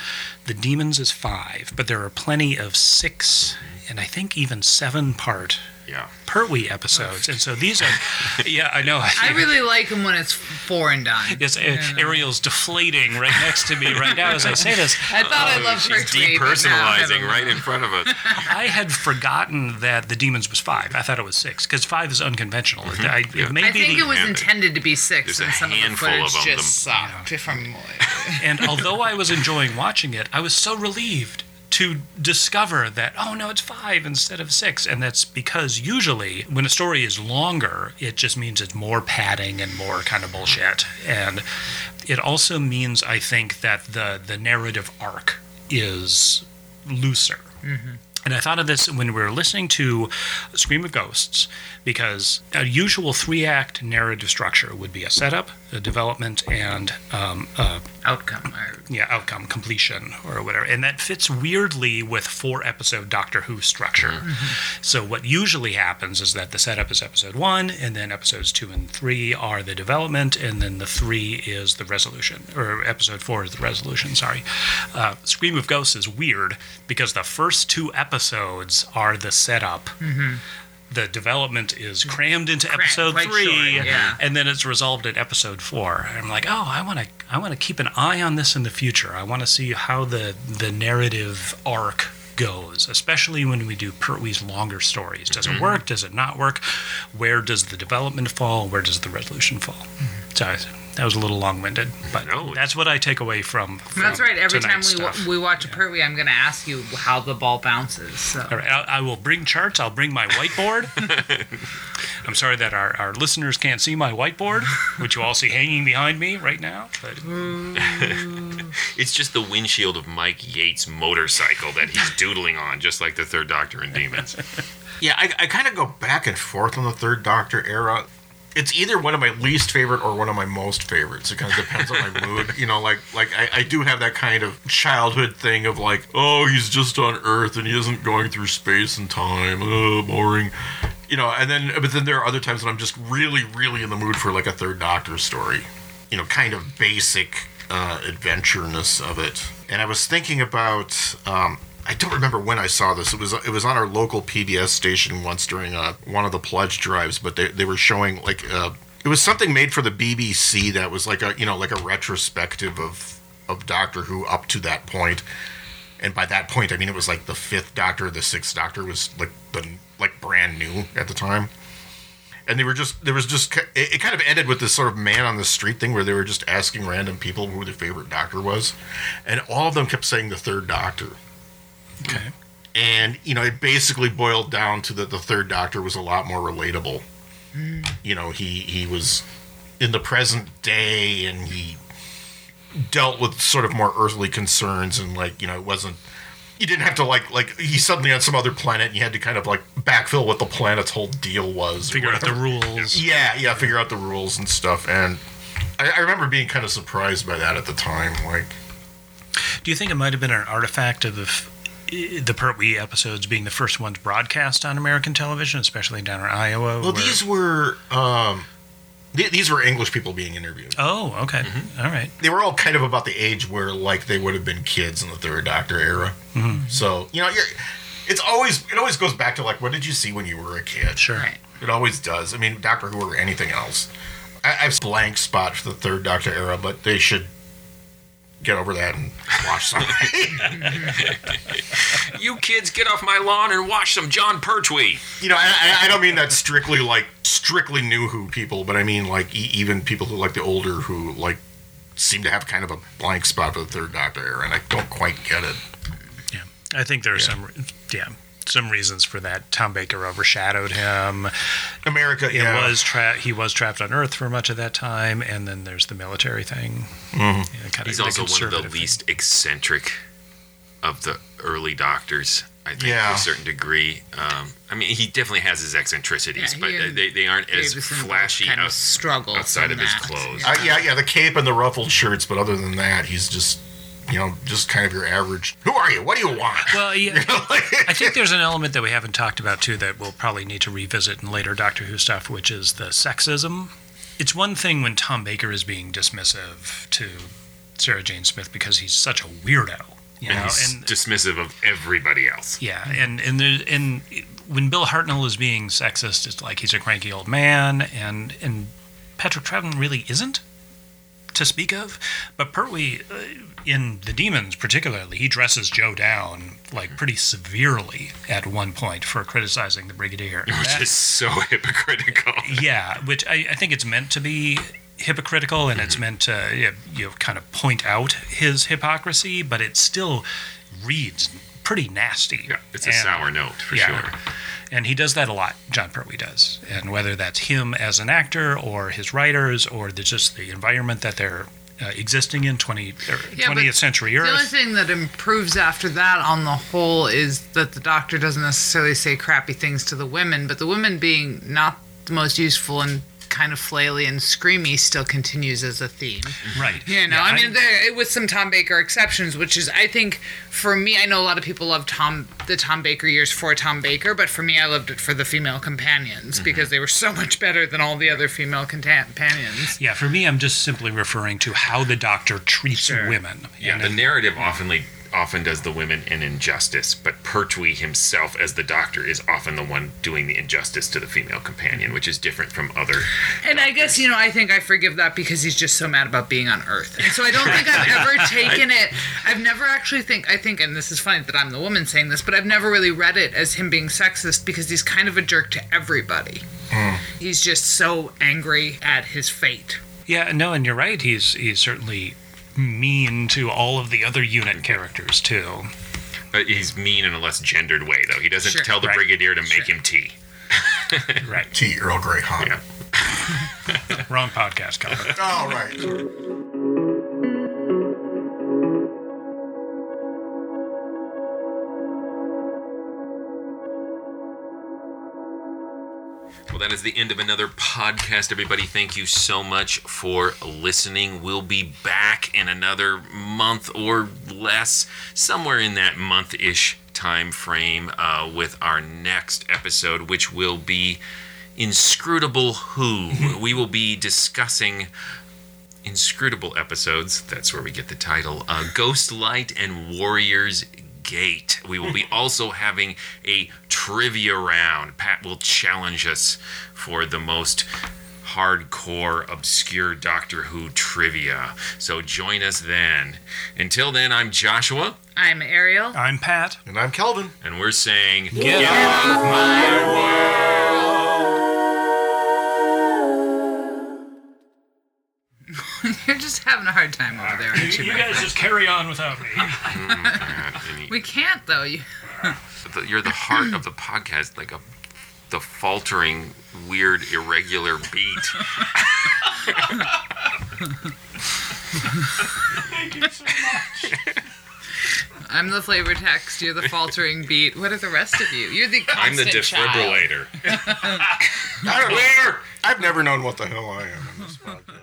The Dæmons is five, but there are plenty of six and I think even seven part Yeah. Pertwee episodes. And so these are, yeah, I know. I really like them when it's four and done. Yes, A- Ariel's deflating right next to me right now as I say this. I thought I oh, loved She's Pertwee, but now I depersonalizing right in front of us. I had forgotten that the Dæmons was five. I thought it was six because five is unconventional. Mm-hmm. I, Yeah. it may I think the- it was and intended to be six, there's and a some of the handful of footage them. just sucked. If I'm And although I was enjoying watching it, I was so relieved to discover that, oh no, it's five instead of six. And that's because usually when a story is longer, it just means it's more padding and more kind of bullshit. And it also means, I think, that the, the narrative arc is looser. Mm-hmm. And I thought of this when we were listening to Scream of Ghosts, because a usual three act narrative structure would be a setup, development, and um, a outcome. Or, yeah, outcome, completion, or whatever. And that fits weirdly with four episode Doctor Who structure. So, what usually happens is that the setup is episode one, and then episodes two and three are the development, and then the three is the resolution, or episode four is the resolution, sorry. Uh, Scream of Ghosts is weird because the first two episodes are the setup. The development is crammed into episode quite three, short, yeah. and then it's resolved at episode four. And I'm like, oh, I want to, I want to keep an eye on this in the future. I want to see how the the narrative arc goes, especially when we do Pertwee's longer stories. Does Mm-hmm. it work? Does it not work? Where does the development fall? Where does the resolution fall? Mm-hmm. So that was a little long-winded, but No. that's what I take away from. from that's right. Every time we, wa- stuff. we watch a Pertwee, I'm going to ask you how the ball bounces. So. All right, I, I will bring charts. I'll bring my whiteboard. I'm sorry that our, our listeners can't see my whiteboard, which you all see hanging behind me right now. But It's just the windshield of Mike Yates' motorcycle that he's doodling on, just like the Third Doctor in Dæmons. Yeah, I, I kind of go back and forth on the Third Doctor era. It's either one of my least favorite or one of my most favorites. It kind of depends on my mood. You know, like like I, I do have that kind of childhood thing of like, oh, he's just on Earth and he isn't going through space and time. Oh, boring. You know, and then but then there are other times when I'm just really, really in the mood for like a third Doctor story. You know, kind of basic uh, adventureness of it. And I was thinking about. Um, I don't remember when I saw this. It was it was on our local PBS station once during uh, one of the pledge drives, but they, they were showing like uh, it was something made for the BBC that was like a you know like a retrospective of of Doctor Who up to that point. And by that point, I mean it was like the fifth Doctor, the sixth Doctor was like the like brand new at the time. And they were just there was just it, it kind of ended with this sort of man on the street thing where they were just asking random people who their favorite Doctor was, and all of them kept saying the third Doctor Okay. and you know it basically boiled down to that the third doctor was a lot more relatable hmm. you know he he was in the present day and he dealt with sort of more earthly concerns and like you know it wasn't you didn't have to like like he's suddenly on some other planet and you had to kind of like backfill what the planet's whole deal was Figure out the rules. yeah yeah figure out the rules and stuff and I, I remember being kind of surprised by that at the time like Do you think it might have been an artifact of the, the Pertwee episodes being the first ones broadcast on American television, especially down in Iowa? well where- these were um th- these were english people being interviewed Oh, okay. Mm-hmm. All right. they were all kind of about the age where like they would have been kids in the third doctor era so you know you're it's always it always goes back to like what did you see when you were a kid Sure. Right. it always does i mean doctor who or anything else I, i've a blank spot for the third doctor era but they should get over that and watch something You kids get off my lawn and watch some Jon Pertwee. you know I, I- I don't mean that strictly like strictly new who people but i mean like e- even people who like the older who like seem to have kind of a blank spot for the third doctor era and i don't quite get it Yeah. I think there are some, yeah, some reasons for that. Tom Baker overshadowed him. america It yeah. was tra- he was trapped on Earth for much of that time, and then there's the military thing. Yeah, kind He's the also one of the conservative thing. least eccentric of the early doctors. I think Yeah. to a certain degree. Um, I mean, he definitely has his eccentricities, Yeah, but he they, they aren't as Davison both flashy kind of out- struggle outside from of his that. clothes. Uh, yeah, yeah, the cape and the ruffled shirts, but other than that, he's just, you know, just kind of your average. Who are you? What do you want? Well, yeah, I think there's an element that we haven't talked about too that we'll probably need to revisit in later Doctor Who stuff, which is the sexism. It's one thing when Tom Baker is being dismissive to Sarah Jane Smith because he's such a weirdo, you and know, he's and dismissive of everybody else. yeah, and and there, and when Bill Hartnell is being sexist, it's like he's a cranky old man, and and Patrick Troughton really isn't to speak of. But Pertwee, uh, in The Dæmons particularly, he dresses Jo down like pretty severely at one point for criticizing the Brigadier. Which that- is so hypocritical. yeah, which I, I think it's meant to be hypocritical and it's mm-hmm. meant to you know, you know, kind of point out his hypocrisy, but it still reads pretty nasty. Yeah, it's a And- sour note for yeah. sure. And he does that a lot, Jon Pertwee does. And whether that's him as an actor or his writers or the, just the environment that they're uh, existing in 20, or Yeah, 20th but century The only thing that improves after that on the whole is that the doctor doesn't necessarily say crappy things to the women, but the women being not the most useful and kind of flaily and screamy still continues as a theme. Right. You know, Yeah, I mean, there, with some Tom Baker exceptions, which is, I think, for me, I know a lot of people love Tom, the Tom Baker years for Tom Baker, but for me, I loved it for the female companions Mm-hmm. because they were so much better than all the other female companions. Yeah, for me, I'm just simply referring to how the doctor treats Sure. women. Yeah, And the it- narrative oftenly often does the women an injustice, but Pertwee himself, as the doctor, is often the one doing the injustice to the female companion, which is different from other. And I guess, you know, I think I forgive that because he's just so mad about being on Earth. And so I don't think I've ever taken it. I've never actually think, I think, and this is funny that I'm the woman saying this, but I've never really read it as him being sexist because he's kind of a jerk to everybody. Hmm. He's just so angry at his fate. Yeah, no, and you're right. He's he's certainly mean to all of the other unit characters too. But he's mean in a less gendered way, though. He doesn't Sure. tell the Right. brigadier to make Sure. him tea. Right. Tea Earl Grey, huh? Yeah. Wrong podcast cover. All right. Well, that is the end of another podcast. Everybody, thank you so much for listening. We'll be back in another month or less, somewhere in that month ish time frame, uh, with our next episode, which will be Inscrutable Who. we will be discussing inscrutable episodes. That's where we get the title. Uh, Ghost Light and Warriors Gate. We will be also having a trivia round. Pat will challenge us for the most hardcore, obscure Doctor Who trivia. So join us then. Until then, I'm Joshua, I'm Ariel. I'm Pat. And I'm Kelvin. and we're saying, Get You're just having a hard time over there, aren't you? You my guys friend? just carry on without me. Pat, mm-hmm. We can't though. You the- you're the heart of the podcast, like a the faltering, weird, irregular beat. Thank you so much. I'm the flavor text. You're the faltering beat. What are the rest of you? You're the I'm the constant child. defibrillator. I don't know. I've never known what the hell I am in this podcast.